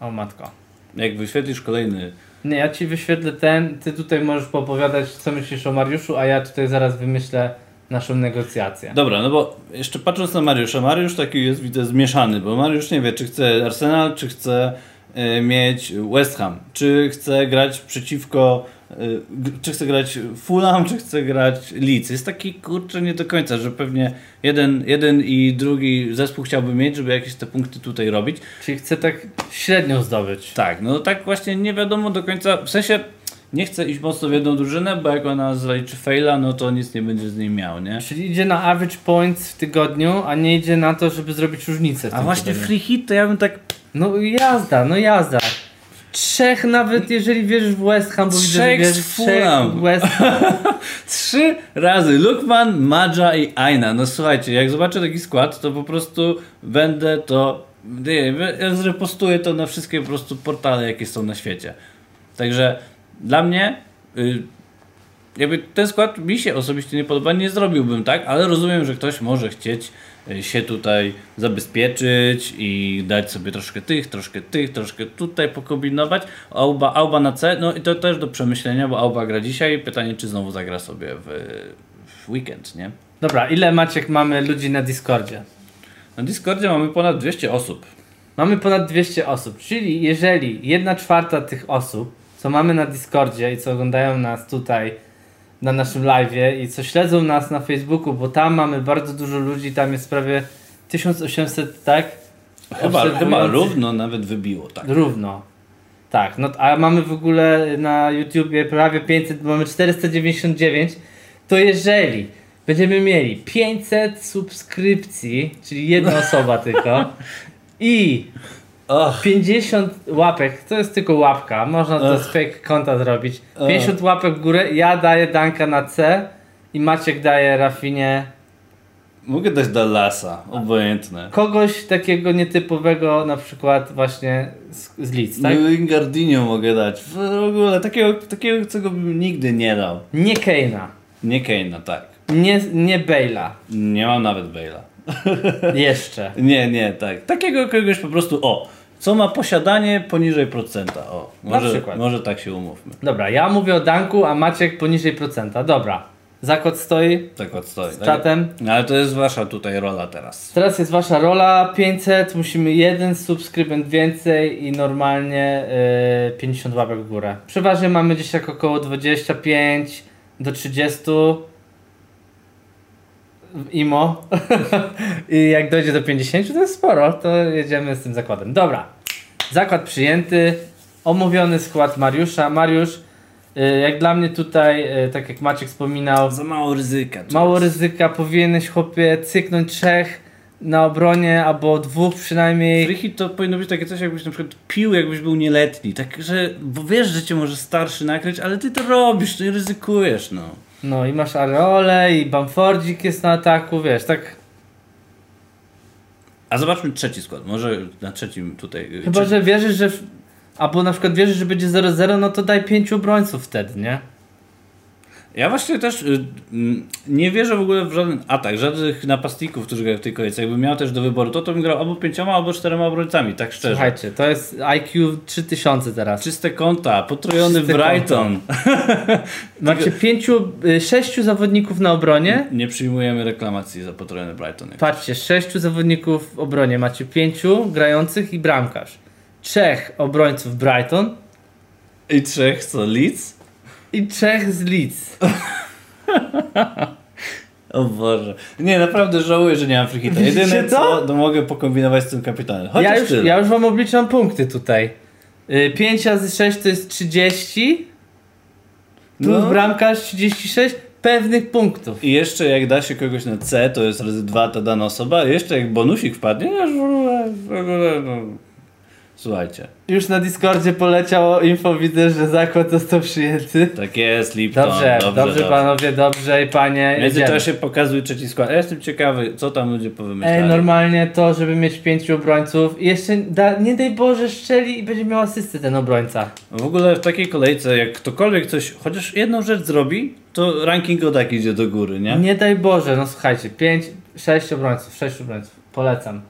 S2: O matko.
S1: Jak wyświetlisz kolejny
S2: Nie, ja ci wyświetlę ten, ty tutaj możesz poopowiadać, co myślisz o Mariuszu, a ja tutaj zaraz wymyślę naszą negocjację.
S1: Dobra, no bo jeszcze patrząc na Mariusza, Mariusz taki jest widzę zmieszany, bo Mariusz nie wie, czy chce Arsenal, czy chce e, mieć West Ham, czy chce grać przeciwko, e, czy chce grać Fulham, czy chce grać Leeds. Jest taki kurczę nie do końca, że pewnie jeden, jeden i drugi zespół chciałby mieć, żeby jakieś te punkty tutaj robić.
S2: Czyli chcę tak średnią zdobyć.
S1: Tak, no tak właśnie nie wiadomo do końca, w sensie nie chcę iść mocno w jedną drużynę, bo jak ona zaliczy faila, no to nic nie będzie z niej miał, nie?
S2: Czyli idzie na average points w tygodniu, a nie idzie na to, żeby zrobić różnicę.
S1: A właśnie
S2: tygodniu.
S1: free hit to ja bym tak
S2: No jazda, no jazda. Trzech nawet, jeżeli wierzysz w West Ham, bo widzę, że
S1: Trzech
S2: wierzysz w trzech West Ham.
S1: Trzy razy Lukman, Madża i Aina. No słuchajcie, jak zobaczę taki skład, to po prostu będę to. Nie, ja zrepostuję to na wszystkie po prostu portale, jakie są na świecie. Także dla mnie. Y, jakby ten skład mi się osobiście nie podoba, nie zrobiłbym tak, ale rozumiem, że ktoś może chcieć y, się tutaj zabezpieczyć i dać sobie troszkę tych, troszkę tych, troszkę tutaj pokombinować. Auba, Auba na C, no i to też do przemyślenia, bo Auba gra dzisiaj. Pytanie, czy znowu zagra sobie w, w weekend, nie?
S2: Dobra, ile Maciek mamy ludzi na Discordzie?
S1: Na Discordzie mamy ponad 200 osób.
S2: Mamy ponad 200 osób, czyli jeżeli jedna czwarta tych osób, co mamy na Discordzie i co oglądają nas tutaj na naszym live'ie i co śledzą nas na Facebooku, bo tam mamy bardzo dużo ludzi, tam jest prawie 1800, tak?
S1: Chyba, chyba równo nawet wybiło, tak.
S2: Równo. Tak, no a mamy w ogóle na YouTubie prawie 500, mamy 499. To jeżeli będziemy mieli 500 subskrypcji, czyli jedna osoba tylko i
S1: Och,
S2: 50 łapek, to jest tylko łapka, można to z fake konta zrobić. 50 łapek w górę, ja daję Danka na C i Maciek daje Rafinie
S1: mogę dać Dallasa, obojętne.
S2: kogoś takiego nietypowego, na przykład właśnie z, z Leeds, tak?
S1: Gardinio mogę dać. W ogóle takiego, takiego, co go bym nigdy nie dał.
S2: Nie Keina,
S1: Nie Kane'a, tak.
S2: nie, nie Bale'a.
S1: Nie mam nawet Bale'a.
S2: Jeszcze.
S1: Nie, nie, tak. Takiego kogoś po prostu, o, co ma posiadanie poniżej procenta, o. Może, może tak się umówmy.
S2: Dobra, ja mówię o Danku, a Maciek poniżej procenta. Dobra. Zakład stoi
S1: Tak odstoi.
S2: z czatem.
S1: No, Ale to jest wasza tutaj rola teraz.
S2: Teraz jest wasza rola 500, musimy jeden subskrybent więcej i normalnie yy, 50 łapek w górę. Przeważnie mamy gdzieś tak około 25 do 30 w IMO i jak dojdzie do 50 to jest sporo, to jedziemy z tym zakładem. Dobra, zakład przyjęty, omówiony skład Mariusza. Mariusz, yy, jak dla mnie tutaj, yy, tak jak Maciek wspominał,
S1: Za mało ryzyka.
S2: Mało ryzyka, powinieneś chłopie cyknąć trzech na obronie, albo dwóch przynajmniej.
S1: Free hit to powinno być takie coś, jakbyś na przykład pił, jakbyś był nieletni. Tak, że bo wiesz, że cię może starszy nakryć, ale ty to robisz, ty ryzykujesz, no.
S2: No i masz Areole i Bamfordzik jest na ataku, wiesz, tak.
S1: A zobaczmy trzeci skład. Może na trzecim tutaj. y,
S2: Chyba, że wierzysz, że. w- Albo na przykład wierzysz, że będzie 0-0, no to daj pięciu obrońców wtedy, nie?
S1: Ja właśnie też y, mm, nie wierzę w ogóle w żaden atak, żadnych napastników, którzy grają w tej kolejce. Jakbym miał też do wyboru, to to bym grał albo pięcioma, albo czterema obrońcami, tak szczerze.
S2: Słuchajcie, to jest IQ 3000 teraz.
S1: Czyste konta, potrojony
S2: Czyste
S1: Brighton.
S2: Macie pięciu, y, sześciu zawodników na obronie.
S1: Nie przyjmujemy reklamacji za potrojony Brighton.
S2: Patrzcie, sześciu zawodników w obronie. Macie pięciu grających i bramkarz. Trzech obrońców Brighton
S1: I trzech co, Leeds?
S2: I trzech z Leeds.
S1: O Boże. Nie, naprawdę żałuję, że nie mam free hita. Jedyne
S2: Widzicie
S1: co,
S2: to?
S1: to mogę pokombinować z tym kapitanem. Chociaż
S2: Ja już,
S1: tyle.
S2: ja już wam obliczam punkty tutaj. 5 razy 6 to jest 30. Plus
S1: No.
S2: bramkarz 36 pewnych punktów.
S1: I jeszcze jak da się kogoś na C, to jest razy dwa ta dana osoba. Jeszcze jak bonusik wpadnie, no ogóle no. Słuchajcie,
S2: Już na Discordzie poleciało info, widzę, że zakład został przyjęty.
S1: tak jest, Lipton.
S2: Dobrze, dobrze, panowie, dobrze i panie.
S1: W międzyczasie pokazuj trzeci skład. Ja jestem ciekawy, co tam ludzie powymyślali.
S2: Ej, normalnie to, żeby mieć pięciu obrońców i jeszcze, da, nie daj Boże, szczeli i będzie miał asystę ten obrońca.
S1: W ogóle w takiej kolejce, jak ktokolwiek coś, chociaż jedną rzecz zrobi, to ranking go tak idzie do góry, nie?
S2: Nie daj Boże, no słuchajcie, 5, 6 obrońców, 6 obrońców, polecam.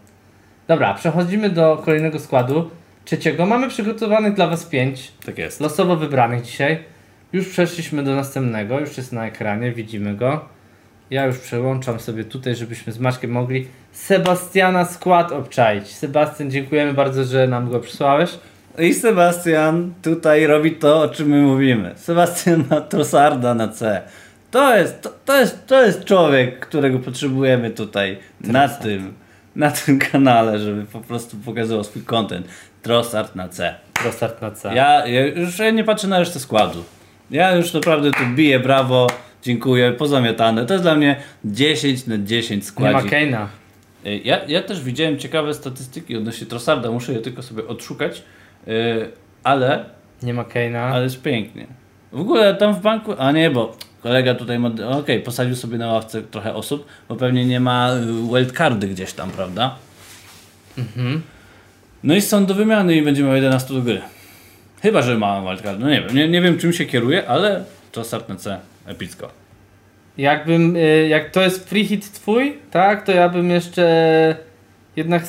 S2: Dobra, przechodzimy do kolejnego składu. Trzeciego mamy przygotowanych dla Was 5,
S1: Tak jest.
S2: losowo wybranych dzisiaj. Już przeszliśmy do następnego, już jest na ekranie, widzimy go. Ja już przełączam sobie tutaj, żebyśmy z Maćkiem mogli Sebastiana skład obczaić. Sebastian, dziękujemy bardzo, że nam go przysłałeś.
S1: I Sebastian tutaj robi to, o czym my mówimy. Sebastian ma Trossarda na C. To jest, to, to jest, to jest człowiek, którego potrzebujemy tutaj na tym, na tym kanale, żeby po prostu pokazywał swój content. Trossard na C.
S2: Prostart na C.
S1: Ja, ja już ja nie patrzę na resztę składu. Ja już naprawdę tu biję brawo, dziękuję, pozamiatane. To jest dla mnie 10 na 10
S2: Nie ma
S1: składzik.
S2: Keina.
S1: Y, Ja, ja też widziałem ciekawe statystyki odnośnie Trossarda, muszę je tylko sobie odszukać, yy, ale,
S2: Nie ma Keina.
S1: ale jest pięknie. W ogóle tam w banku, a nie, bo kolega tutaj, ma- okej, posadził sobie na ławce trochę osób, bo pewnie nie ma y, wildcardy gdzieś tam, prawda?
S2: Mhm.
S1: No i są do wymiany i będzie miał 11 do gry. Chyba, że ma wildcard, no nie wiem, nie, nie wiem czym się kieruje, ale na C, epicko.
S2: Jakbym, y, jak to jest free hit twój, tak, to ja bym jeszcze jednak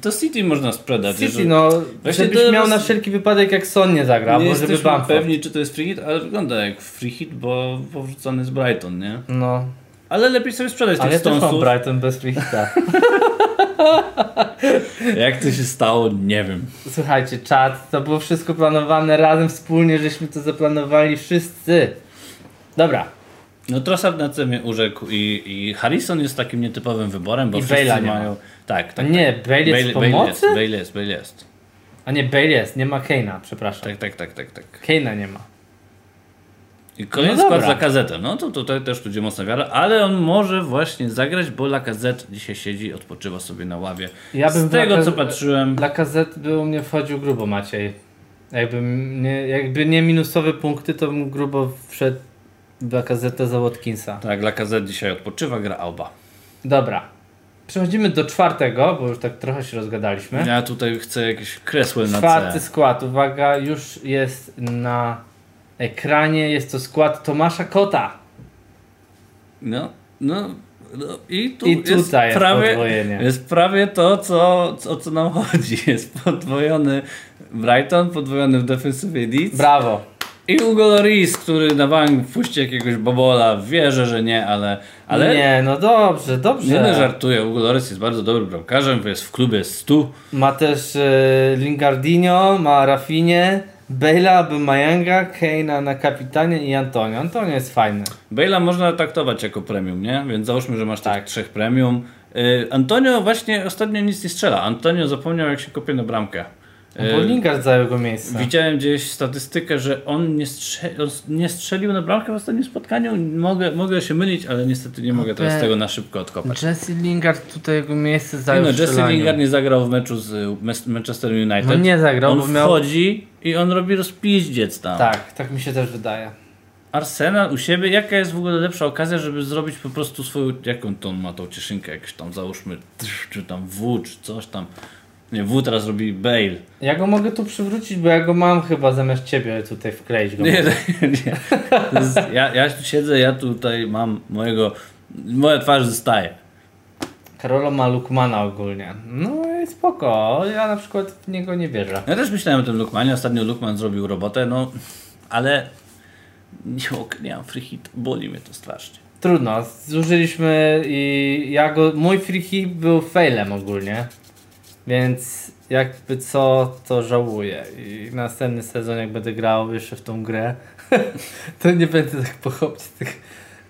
S1: To City można sprzedać.
S2: City,
S1: jeżeli-
S2: no,
S1: Właśnie
S2: żebyś miał na wszelki wypadek jak Son nie zagra,
S1: nie
S2: bo żeby Bamford.
S1: pewni, czy to jest free hit, ale wygląda jak free hit, bo powrzucony z Brighton, nie?
S2: No,
S1: Ale lepiej sobie sprzedać
S2: ale
S1: tych
S2: mam
S1: stąsów.
S2: Brighton bez free hita.
S1: Jak to się stało, nie wiem.
S2: Słuchajcie, czat, to było wszystko planowane razem, wspólnie, żeśmy to zaplanowali wszyscy. Dobra,
S1: No Trossard na C mnie urzekł i, i Harrison jest takim nietypowym wyborem, bo
S2: I
S1: wszyscy
S2: Bale'a nie ma.
S1: mają... Tak, tak.
S2: Nie, Bale jest
S1: Bale, Bale
S2: pomocy?
S1: jest, Bale jest, Bale jest.
S2: A nie, Bale jest, nie ma Kane'a, przepraszam.
S1: Tak, tak, tak, tak, tak.
S2: Kane'a nie ma.
S1: I kolejny
S2: No
S1: skład za kazetę. No to tutaj też tu będzie mocna wiara, ale on może właśnie zagrać, bo Lacazette dzisiaj siedzi, odpoczywa sobie na ławie.
S2: Ja bym
S1: Z tego co patrzyłem,
S2: KZ by u mnie wchodził grubo Maciej. Jakby nie, jakby nie minusowe punkty, to bym grubo wszedł dla KZ za Watkinsa.
S1: tak, Lacazette dzisiaj odpoczywa, gra Alba.
S2: Dobra. Przechodzimy do czwartego, bo już tak trochę się rozgadaliśmy.
S1: Ja tutaj chcę jakieś kresły na
S2: Czwarty
S1: C.
S2: skład, uwaga, już jest na ekranie. Jest to skład Tomasza Kota.
S1: No, no, no i tu
S2: I
S1: jest
S2: tutaj jest
S1: prawie,
S2: podwojenie.
S1: jest prawie to, co, co, o co nam chodzi. Jest podwojony Brighton, podwojony w defensywie Leeds
S2: Brawo.
S1: I Hugo Lloris, który na bank wpuści jakiegoś bobola. Wierzę, że nie, ale... ale
S2: Nie, no dobrze, dobrze.
S1: Nie no, żartuję. Hugo Lloris jest bardzo dobrym bramkarzem, jest w klubie 100.
S2: Ma też e, Lingardinho, ma Rafinie, Bale'a, Aubameyanga, Kane'a na kapitanie i Antonio. Antonio jest fajny.
S1: Bale'a można traktować jako premium, nie? Więc załóżmy, że masz tak. Trzech premium. Y, Antonio właśnie ostatnio nic nie strzela. Antonio zapomniał jak się kopie na bramkę. Y,
S2: Bo Lingard zajął jego miejsce.
S1: Widziałem gdzieś statystykę, że on nie, strze- on nie strzelił na bramkę w ostatnim spotkaniu. Mogę, mogę się mylić, ale niestety nie mogę teraz tego na szybko odkopać.
S2: Jesse Lingard tutaj jego miejsce
S1: Nie
S2: zajął
S1: no, Jesse. Lingard nie zagrał w meczu z Manchester United.
S2: No nie zagrał,
S1: on
S2: bo miał...
S1: wchodzi i on robi rozpiździec tam.
S2: Tak, tak mi się też wydaje.
S1: Arsenal u siebie, jaka jest w ogóle lepsza okazja, żeby zrobić po prostu swoją, jaką to on ma tą cieszynkę, jakieś tam załóżmy, czy tam W, czy coś tam. Nie, W teraz robi Bale.
S2: Ja go mogę tu przywrócić, bo ja go mam chyba zamiast ciebie tutaj wkleić go.
S1: Nie, nie, nie. Jest, ja, ja tu siedzę, ja tutaj mam mojego, moja twarz zostaje.
S2: Karolo ma Lukmana ogólnie. No i spoko, ja na przykład w niego nie wierzę.
S1: Ja też myślałem o tym Lukmanie, ostatnio Lukman zrobił robotę, no, ale nie nie mam free hit, boli mnie to strasznie.
S2: Trudno, zużyliśmy i ja go, mój free hit był failem ogólnie, więc jakby co, to żałuję i następny sezon jak będę grał jeszcze w tą grę, to nie będę tak pochopnie tych,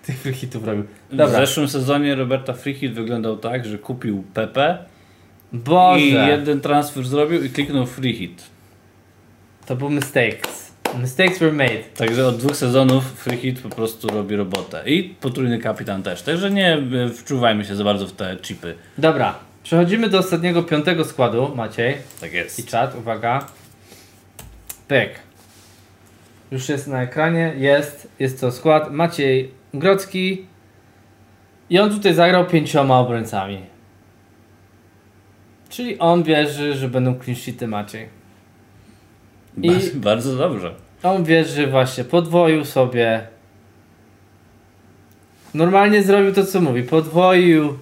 S2: tych free hitów robił.
S1: W
S2: Dobra,
S1: zeszłym sezonie Roberta Free hit wyglądał tak, że kupił Pepe,
S2: Boże,
S1: I jeden transfer zrobił i kliknął free hit.
S2: to był mistakes. Mistakes were made.
S1: Także od dwóch sezonów free hit po prostu robi robotę. I potrójny kapitan też. Także nie e, wczuwajmy się za bardzo w te chipy.
S2: Dobra, przechodzimy do ostatniego piątego składu, Maciej.
S1: Tak
S2: I
S1: jest.
S2: czat, uwaga. Pyk. Już jest na ekranie, jest, jest to skład Maciej Grodzki i on tutaj zagrał pięcioma obrońcami. Czyli on wierzy, że będą clean sheety Maciej. I-
S1: Bardzo, bardzo dobrze.
S2: On wierzy właśnie, podwoił sobie. Normalnie zrobił to co mówi, podwoił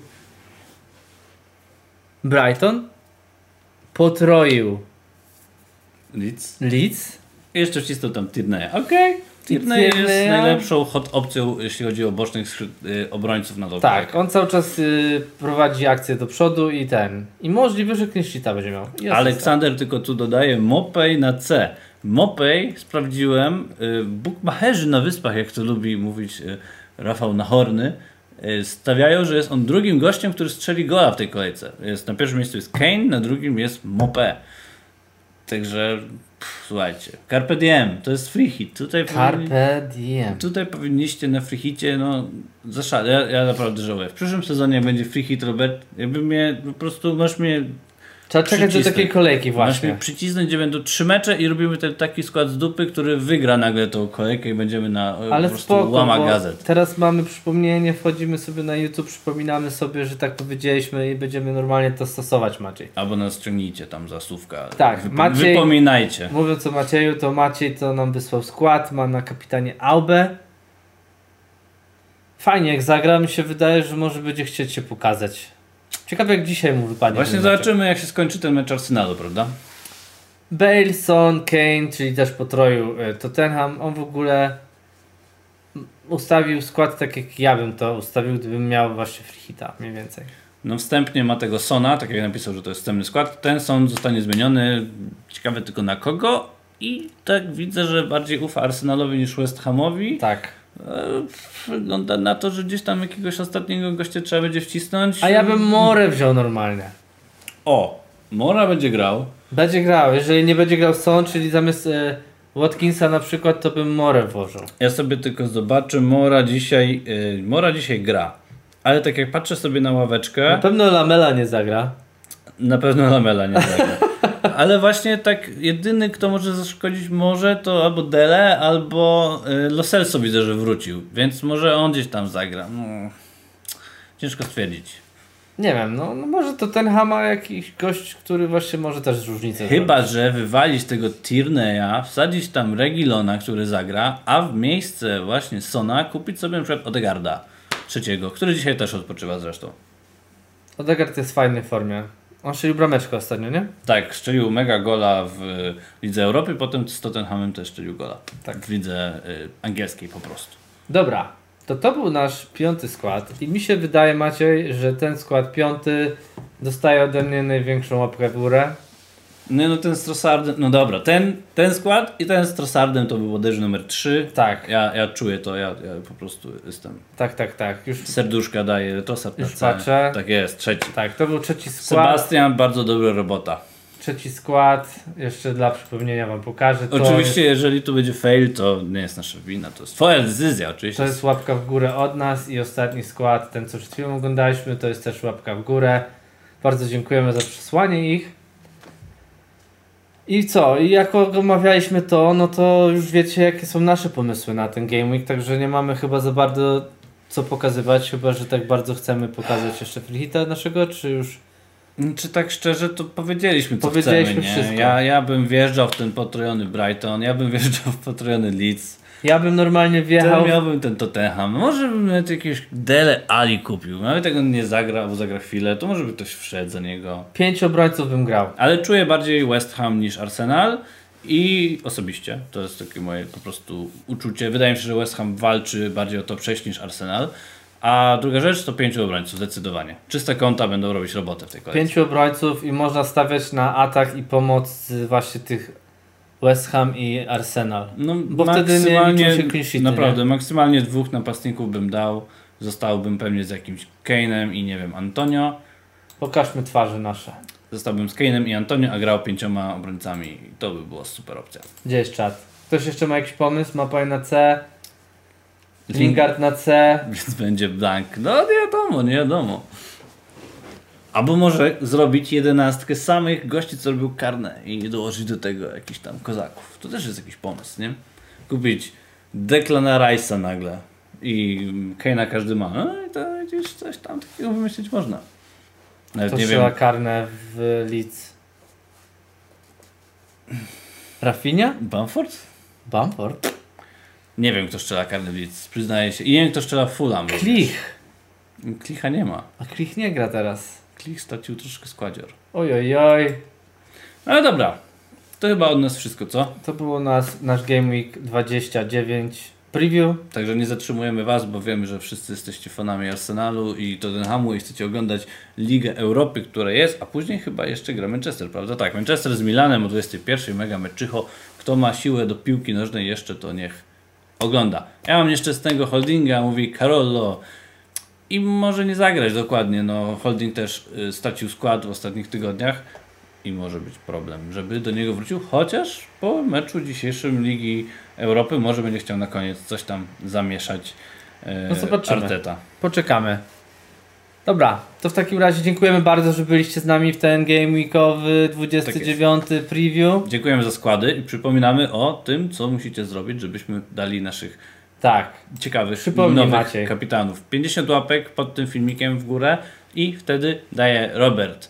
S2: Brighton, potroił
S1: Leeds.
S2: Leeds,
S1: I jeszcze wcisnął tam Tierney. Okej. Tierney jest
S2: Tierney'a.
S1: najlepszą hot opcją, jeśli chodzi o bocznych y, obrońców na tą
S2: Tak, on cały czas y, prowadzi akcję do przodu i ten. I możliwe, że sheeta będzie miał. Asysta.
S1: Aleksander tylko tu dodaje Mopej na C. Mopej sprawdziłem, y, bukmacherzy na wyspach, jak to lubi mówić y, Rafał Nahorny, y, stawiają, że jest on drugim gościem, który strzeli gola w tej kolejce. Jest, na pierwszym miejscu jest Kane, na drugim jest Mopé. Także pff, słuchajcie, Carpe Diem, to jest free hit. Tutaj,
S2: Carpe diem.
S1: tutaj powinniście na free hicie, no zaszal, ja, ja naprawdę żałuję. W przyszłym sezonie będzie free hit, Robert, jakby mnie po prostu, masz mnie
S2: Trzeba czekać do takiej kolejki
S1: Masz
S2: właśnie.
S1: mi przycisnąć, gdzie będą trzy mecze i robimy ten taki skład z dupy, który wygra nagle tą kolejkę i będziemy na e,
S2: Ale
S1: po prostu
S2: spoko,
S1: łama gazet.
S2: teraz mamy przypomnienie, wchodzimy sobie na YouTube, przypominamy sobie, że tak powiedzieliśmy i będziemy normalnie to stosować Maciej.
S1: Albo nas ciągnijcie tam za słówka.
S2: Tak,
S1: Wypo-
S2: Maciej-
S1: Wypominajcie.
S2: Mówiąc o Macieju, to Maciej to nam wysłał skład, ma na kapitanie Aubę. Fajnie, jak zagra, mi się wydaje, że może będzie chcieć się pokazać. Ciekawe jak dzisiaj mu wypadnie.
S1: Właśnie zobaczymy, jak się skończy ten mecz Arsenalu, prawda?
S2: Bale, Son, Kane, czyli też potroił e, Tottenham. On w ogóle ustawił skład tak jak ja bym to ustawił, gdybym miał właśnie free hita, mniej więcej.
S1: No wstępnie ma tego Sona, tak jak napisał, że to jest wstępny skład. Ten Son zostanie zmieniony, ciekawe tylko na kogo. I tak widzę, że bardziej ufa Arsenalowi niż West Hamowi.
S2: Tak.
S1: E, Wygląda na to, że gdzieś tam jakiegoś ostatniego gościa trzeba będzie wcisnąć.
S2: A ja bym Morę wziął normalnie.
S1: O, Mora będzie grał.
S2: Będzie grał, jeżeli nie będzie grał Son, czyli zamiast e, Watkinsa na przykład, to bym Morę włożył.
S1: Ja sobie tylko zobaczę, Mora dzisiaj, y, Mora dzisiaj gra. Ale tak jak patrzę sobie na ławeczkę,
S2: Na pewno Lamela nie zagra.
S1: Na pewno Lamela nie zagra. Ale właśnie tak jedyny, kto może zaszkodzić może, to albo Dele, albo y, Lo Celso widzę, że wrócił. Więc może on gdzieś tam zagra. No, ciężko stwierdzić.
S2: Nie wiem, no, no może to ten Hama jakiś gość, który właśnie może też różnicę
S1: Chyba, że wywalić tego Tierney'a, wsadzić tam Regilona, który zagra, a w miejsce właśnie Sona kupić sobie na przykład Odegarda trzeciego, który dzisiaj też odpoczywa zresztą.
S2: Odegaard jest w fajnej formie. On strzelił brameczkę ostatnio, nie?
S1: Tak, strzelił mega gola w y, Lidze Europy, potem z Tottenhamem też strzelił gola. Tak. W lidze y, angielskiej po prostu.
S2: Dobra, to to był nasz piąty skład i mi się wydaje Maciej, że ten skład piąty dostaje ode mnie największą łapkę w górę.
S1: No, no ten z Trossardem, no dobra, ten, ten skład i ten z Trossardem to był bodajże numer 3.
S2: Tak,
S1: Ja, ja czuję to, ja, ja po prostu jestem.
S2: tak, tak, tak. Już,
S1: Serduszka daje Trossard na
S2: Już
S1: C.
S2: patrzę.
S1: Tak jest, trzeci.
S2: tak, to był trzeci skład.
S1: Sebastian, bardzo dobra robota.
S2: Trzeci skład, jeszcze dla przypomnienia wam pokażę. To
S1: Oczywiście,
S2: jest,
S1: jeżeli tu będzie fail, to nie jest nasza wina, to jest twoja decyzja oczywiście.
S2: to jest łapka w górę od nas i ostatni skład, ten co przed chwilą oglądaliśmy, to jest też łapka w górę. Bardzo dziękujemy za przesłanie ich. I co? I jak omawialiśmy to, no to już wiecie jakie są nasze pomysły na ten Game Week, także nie mamy chyba za bardzo co pokazywać, chyba że tak bardzo chcemy pokazać jeszcze freehita naszego, czy już...
S1: Czy tak szczerze, to powiedzieliśmy co
S2: Powiedzieliśmy
S1: chcemy, nie?
S2: wszystko.
S1: Ja, ja bym wjeżdżał w ten potrojony Brighton, ja bym wjeżdżał w potrojony Leeds,
S2: Ja bym normalnie wjechał...
S1: ja miałbym ten Tottenham, może bym nawet jakiegoś Dele Ali kupił, nawet jak on nie zagra, albo zagra chwilę, to może by ktoś wszedł za niego.
S2: Pięć obrońców bym grał.
S1: Ale czuję bardziej West Ham niż Arsenal i osobiście, to jest takie moje po prostu uczucie. Wydaje mi się, że West Ham walczy bardziej o to przejść niż Arsenal. A druga rzecz to pięciu obrońców, zdecydowanie. Czyste konta będą robić robotę w tej kolejce.
S2: Pięciu obrońców i można stawiać na atak i pomoc właśnie tych West Ham i Arsenal.
S1: No,
S2: Bo wtedy nie się clean sheety,
S1: naprawdę, maksymalnie dwóch napastników bym dał. Zostałbym pewnie z jakimś Kane'em i nie wiem, Antonio.
S2: Pokażmy twarze nasze.
S1: Zostałbym z Kane'em i Antonio, a grał pięcioma obrońcami. I to by była super opcja.
S2: Gdzie jest czat? Ktoś jeszcze ma jakiś pomysł? Mapaj na C, Lingard na C.
S1: Więc będzie blank. No nie wiadomo, nie wiadomo. Albo może zrobić jedenastkę samych gości, co robił karne i dołożyć do tego jakichś tam kozaków. To też jest jakiś pomysł, nie? Kupić Declana Rice'a nagle i Kane'a każdy ma. No i to gdzieś coś tam takiego wymyślić można. Nawet
S2: To
S1: nie wiem.
S2: karne w Leeds. Rafinha?
S1: Bamford?
S2: Bamford?
S1: Nie wiem, kto strzela karny w Leeds, przyznaję się. I nie wiem, kto strzela Fulham.
S2: Klich.
S1: Klicha nie ma.
S2: A Klich nie gra teraz.
S1: Klich stracił troszkę składzior.
S2: Oj, oj, oj.
S1: Ale dobra. To chyba od nas wszystko, co?
S2: To było nas, nasz Game Week 29 preview.
S1: Także nie zatrzymujemy Was, bo wiemy, że wszyscy jesteście fanami Arsenalu i Tottenhamu i chcecie oglądać Ligę Europy, która jest, a później chyba jeszcze gra Manchester, prawda? Tak, Manchester z Milanem o 21, mega meczycho. Kto ma siłę do piłki nożnej jeszcze, to niech ogląda. Ja mam nieszczęsnego holdinga, mówi Carollo i może nie zagrać dokładnie. No, holding też y, stracił skład w ostatnich tygodniach i może być problem, żeby do niego wrócił, chociaż po meczu dzisiejszym Ligi Europy może będzie chciał na koniec coś tam zamieszać e,
S2: No zobaczymy.
S1: Arteta.
S2: Poczekamy. Dobra, to w takim razie dziękujemy bardzo, że byliście z nami w ten Game Weekowy 29 preview.
S1: Dziękujemy za składy i przypominamy o tym, co musicie zrobić, żebyśmy dali naszych
S2: Tak,
S1: ciekawych
S2: Przypomnij,
S1: nowych kapitanów. 50 łapek pod tym filmikiem w górę i wtedy daje Robert.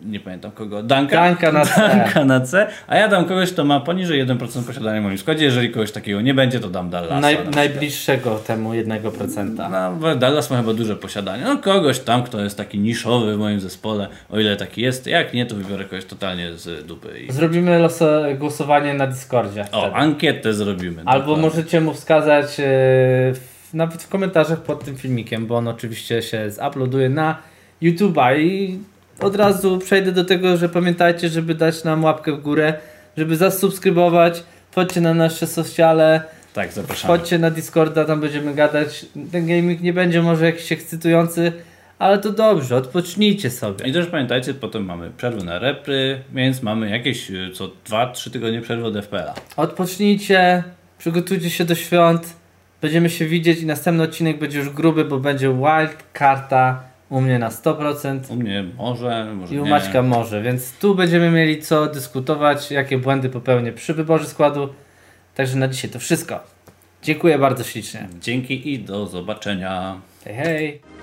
S1: Nie pamiętam kogo. Danka.
S2: Danka na C.
S1: Danka na C. A ja dam kogoś, kto ma poniżej 1% posiadania w moim składzie. Jeżeli kogoś takiego nie będzie, to dam Dallasa. na
S2: Naj,
S1: przykład.
S2: najbliższego temu 1%.
S1: No, Dallas ma chyba duże posiadanie. No kogoś tam, kto jest taki niszowy w moim zespole, o ile taki jest. Jak nie, to wybiorę kogoś totalnie z dupy. I...
S2: Zrobimy loso, głosowanie na Discordzie.
S1: O,
S2: wtedy.
S1: ankietę zrobimy.
S2: Albo
S1: dokładnie.
S2: możecie mu wskazać w, nawet w komentarzach pod tym filmikiem, bo on oczywiście się zuploaduje na YouTube'a i od razu przejdę do tego, że pamiętajcie, żeby dać nam łapkę w górę, żeby zasubskrybować, wchodźcie na nasze sociale,
S1: Tak, zapraszamy.
S2: Chodźcie na Discorda, tam będziemy gadać. Ten gaming nie będzie może jakiś ekscytujący, ale to dobrze, odpocznijcie sobie.
S1: I też pamiętajcie, potem mamy przerwę na repry, więc mamy jakieś y, co 2-3 tygodnie przerwy od FPL-a.
S2: Odpocznijcie, przygotujcie się do świąt. Będziemy się widzieć i następny odcinek będzie już gruby, bo będzie wild karta u mnie na 100%
S1: U mnie może, może
S2: i u
S1: nie.
S2: Maćka może, więc tu będziemy mieli co dyskutować, jakie błędy popełnię przy wyborze składu. Także na dzisiaj to wszystko. Dziękuję bardzo ślicznie.
S1: Dzięki i do zobaczenia.
S2: Hej hej!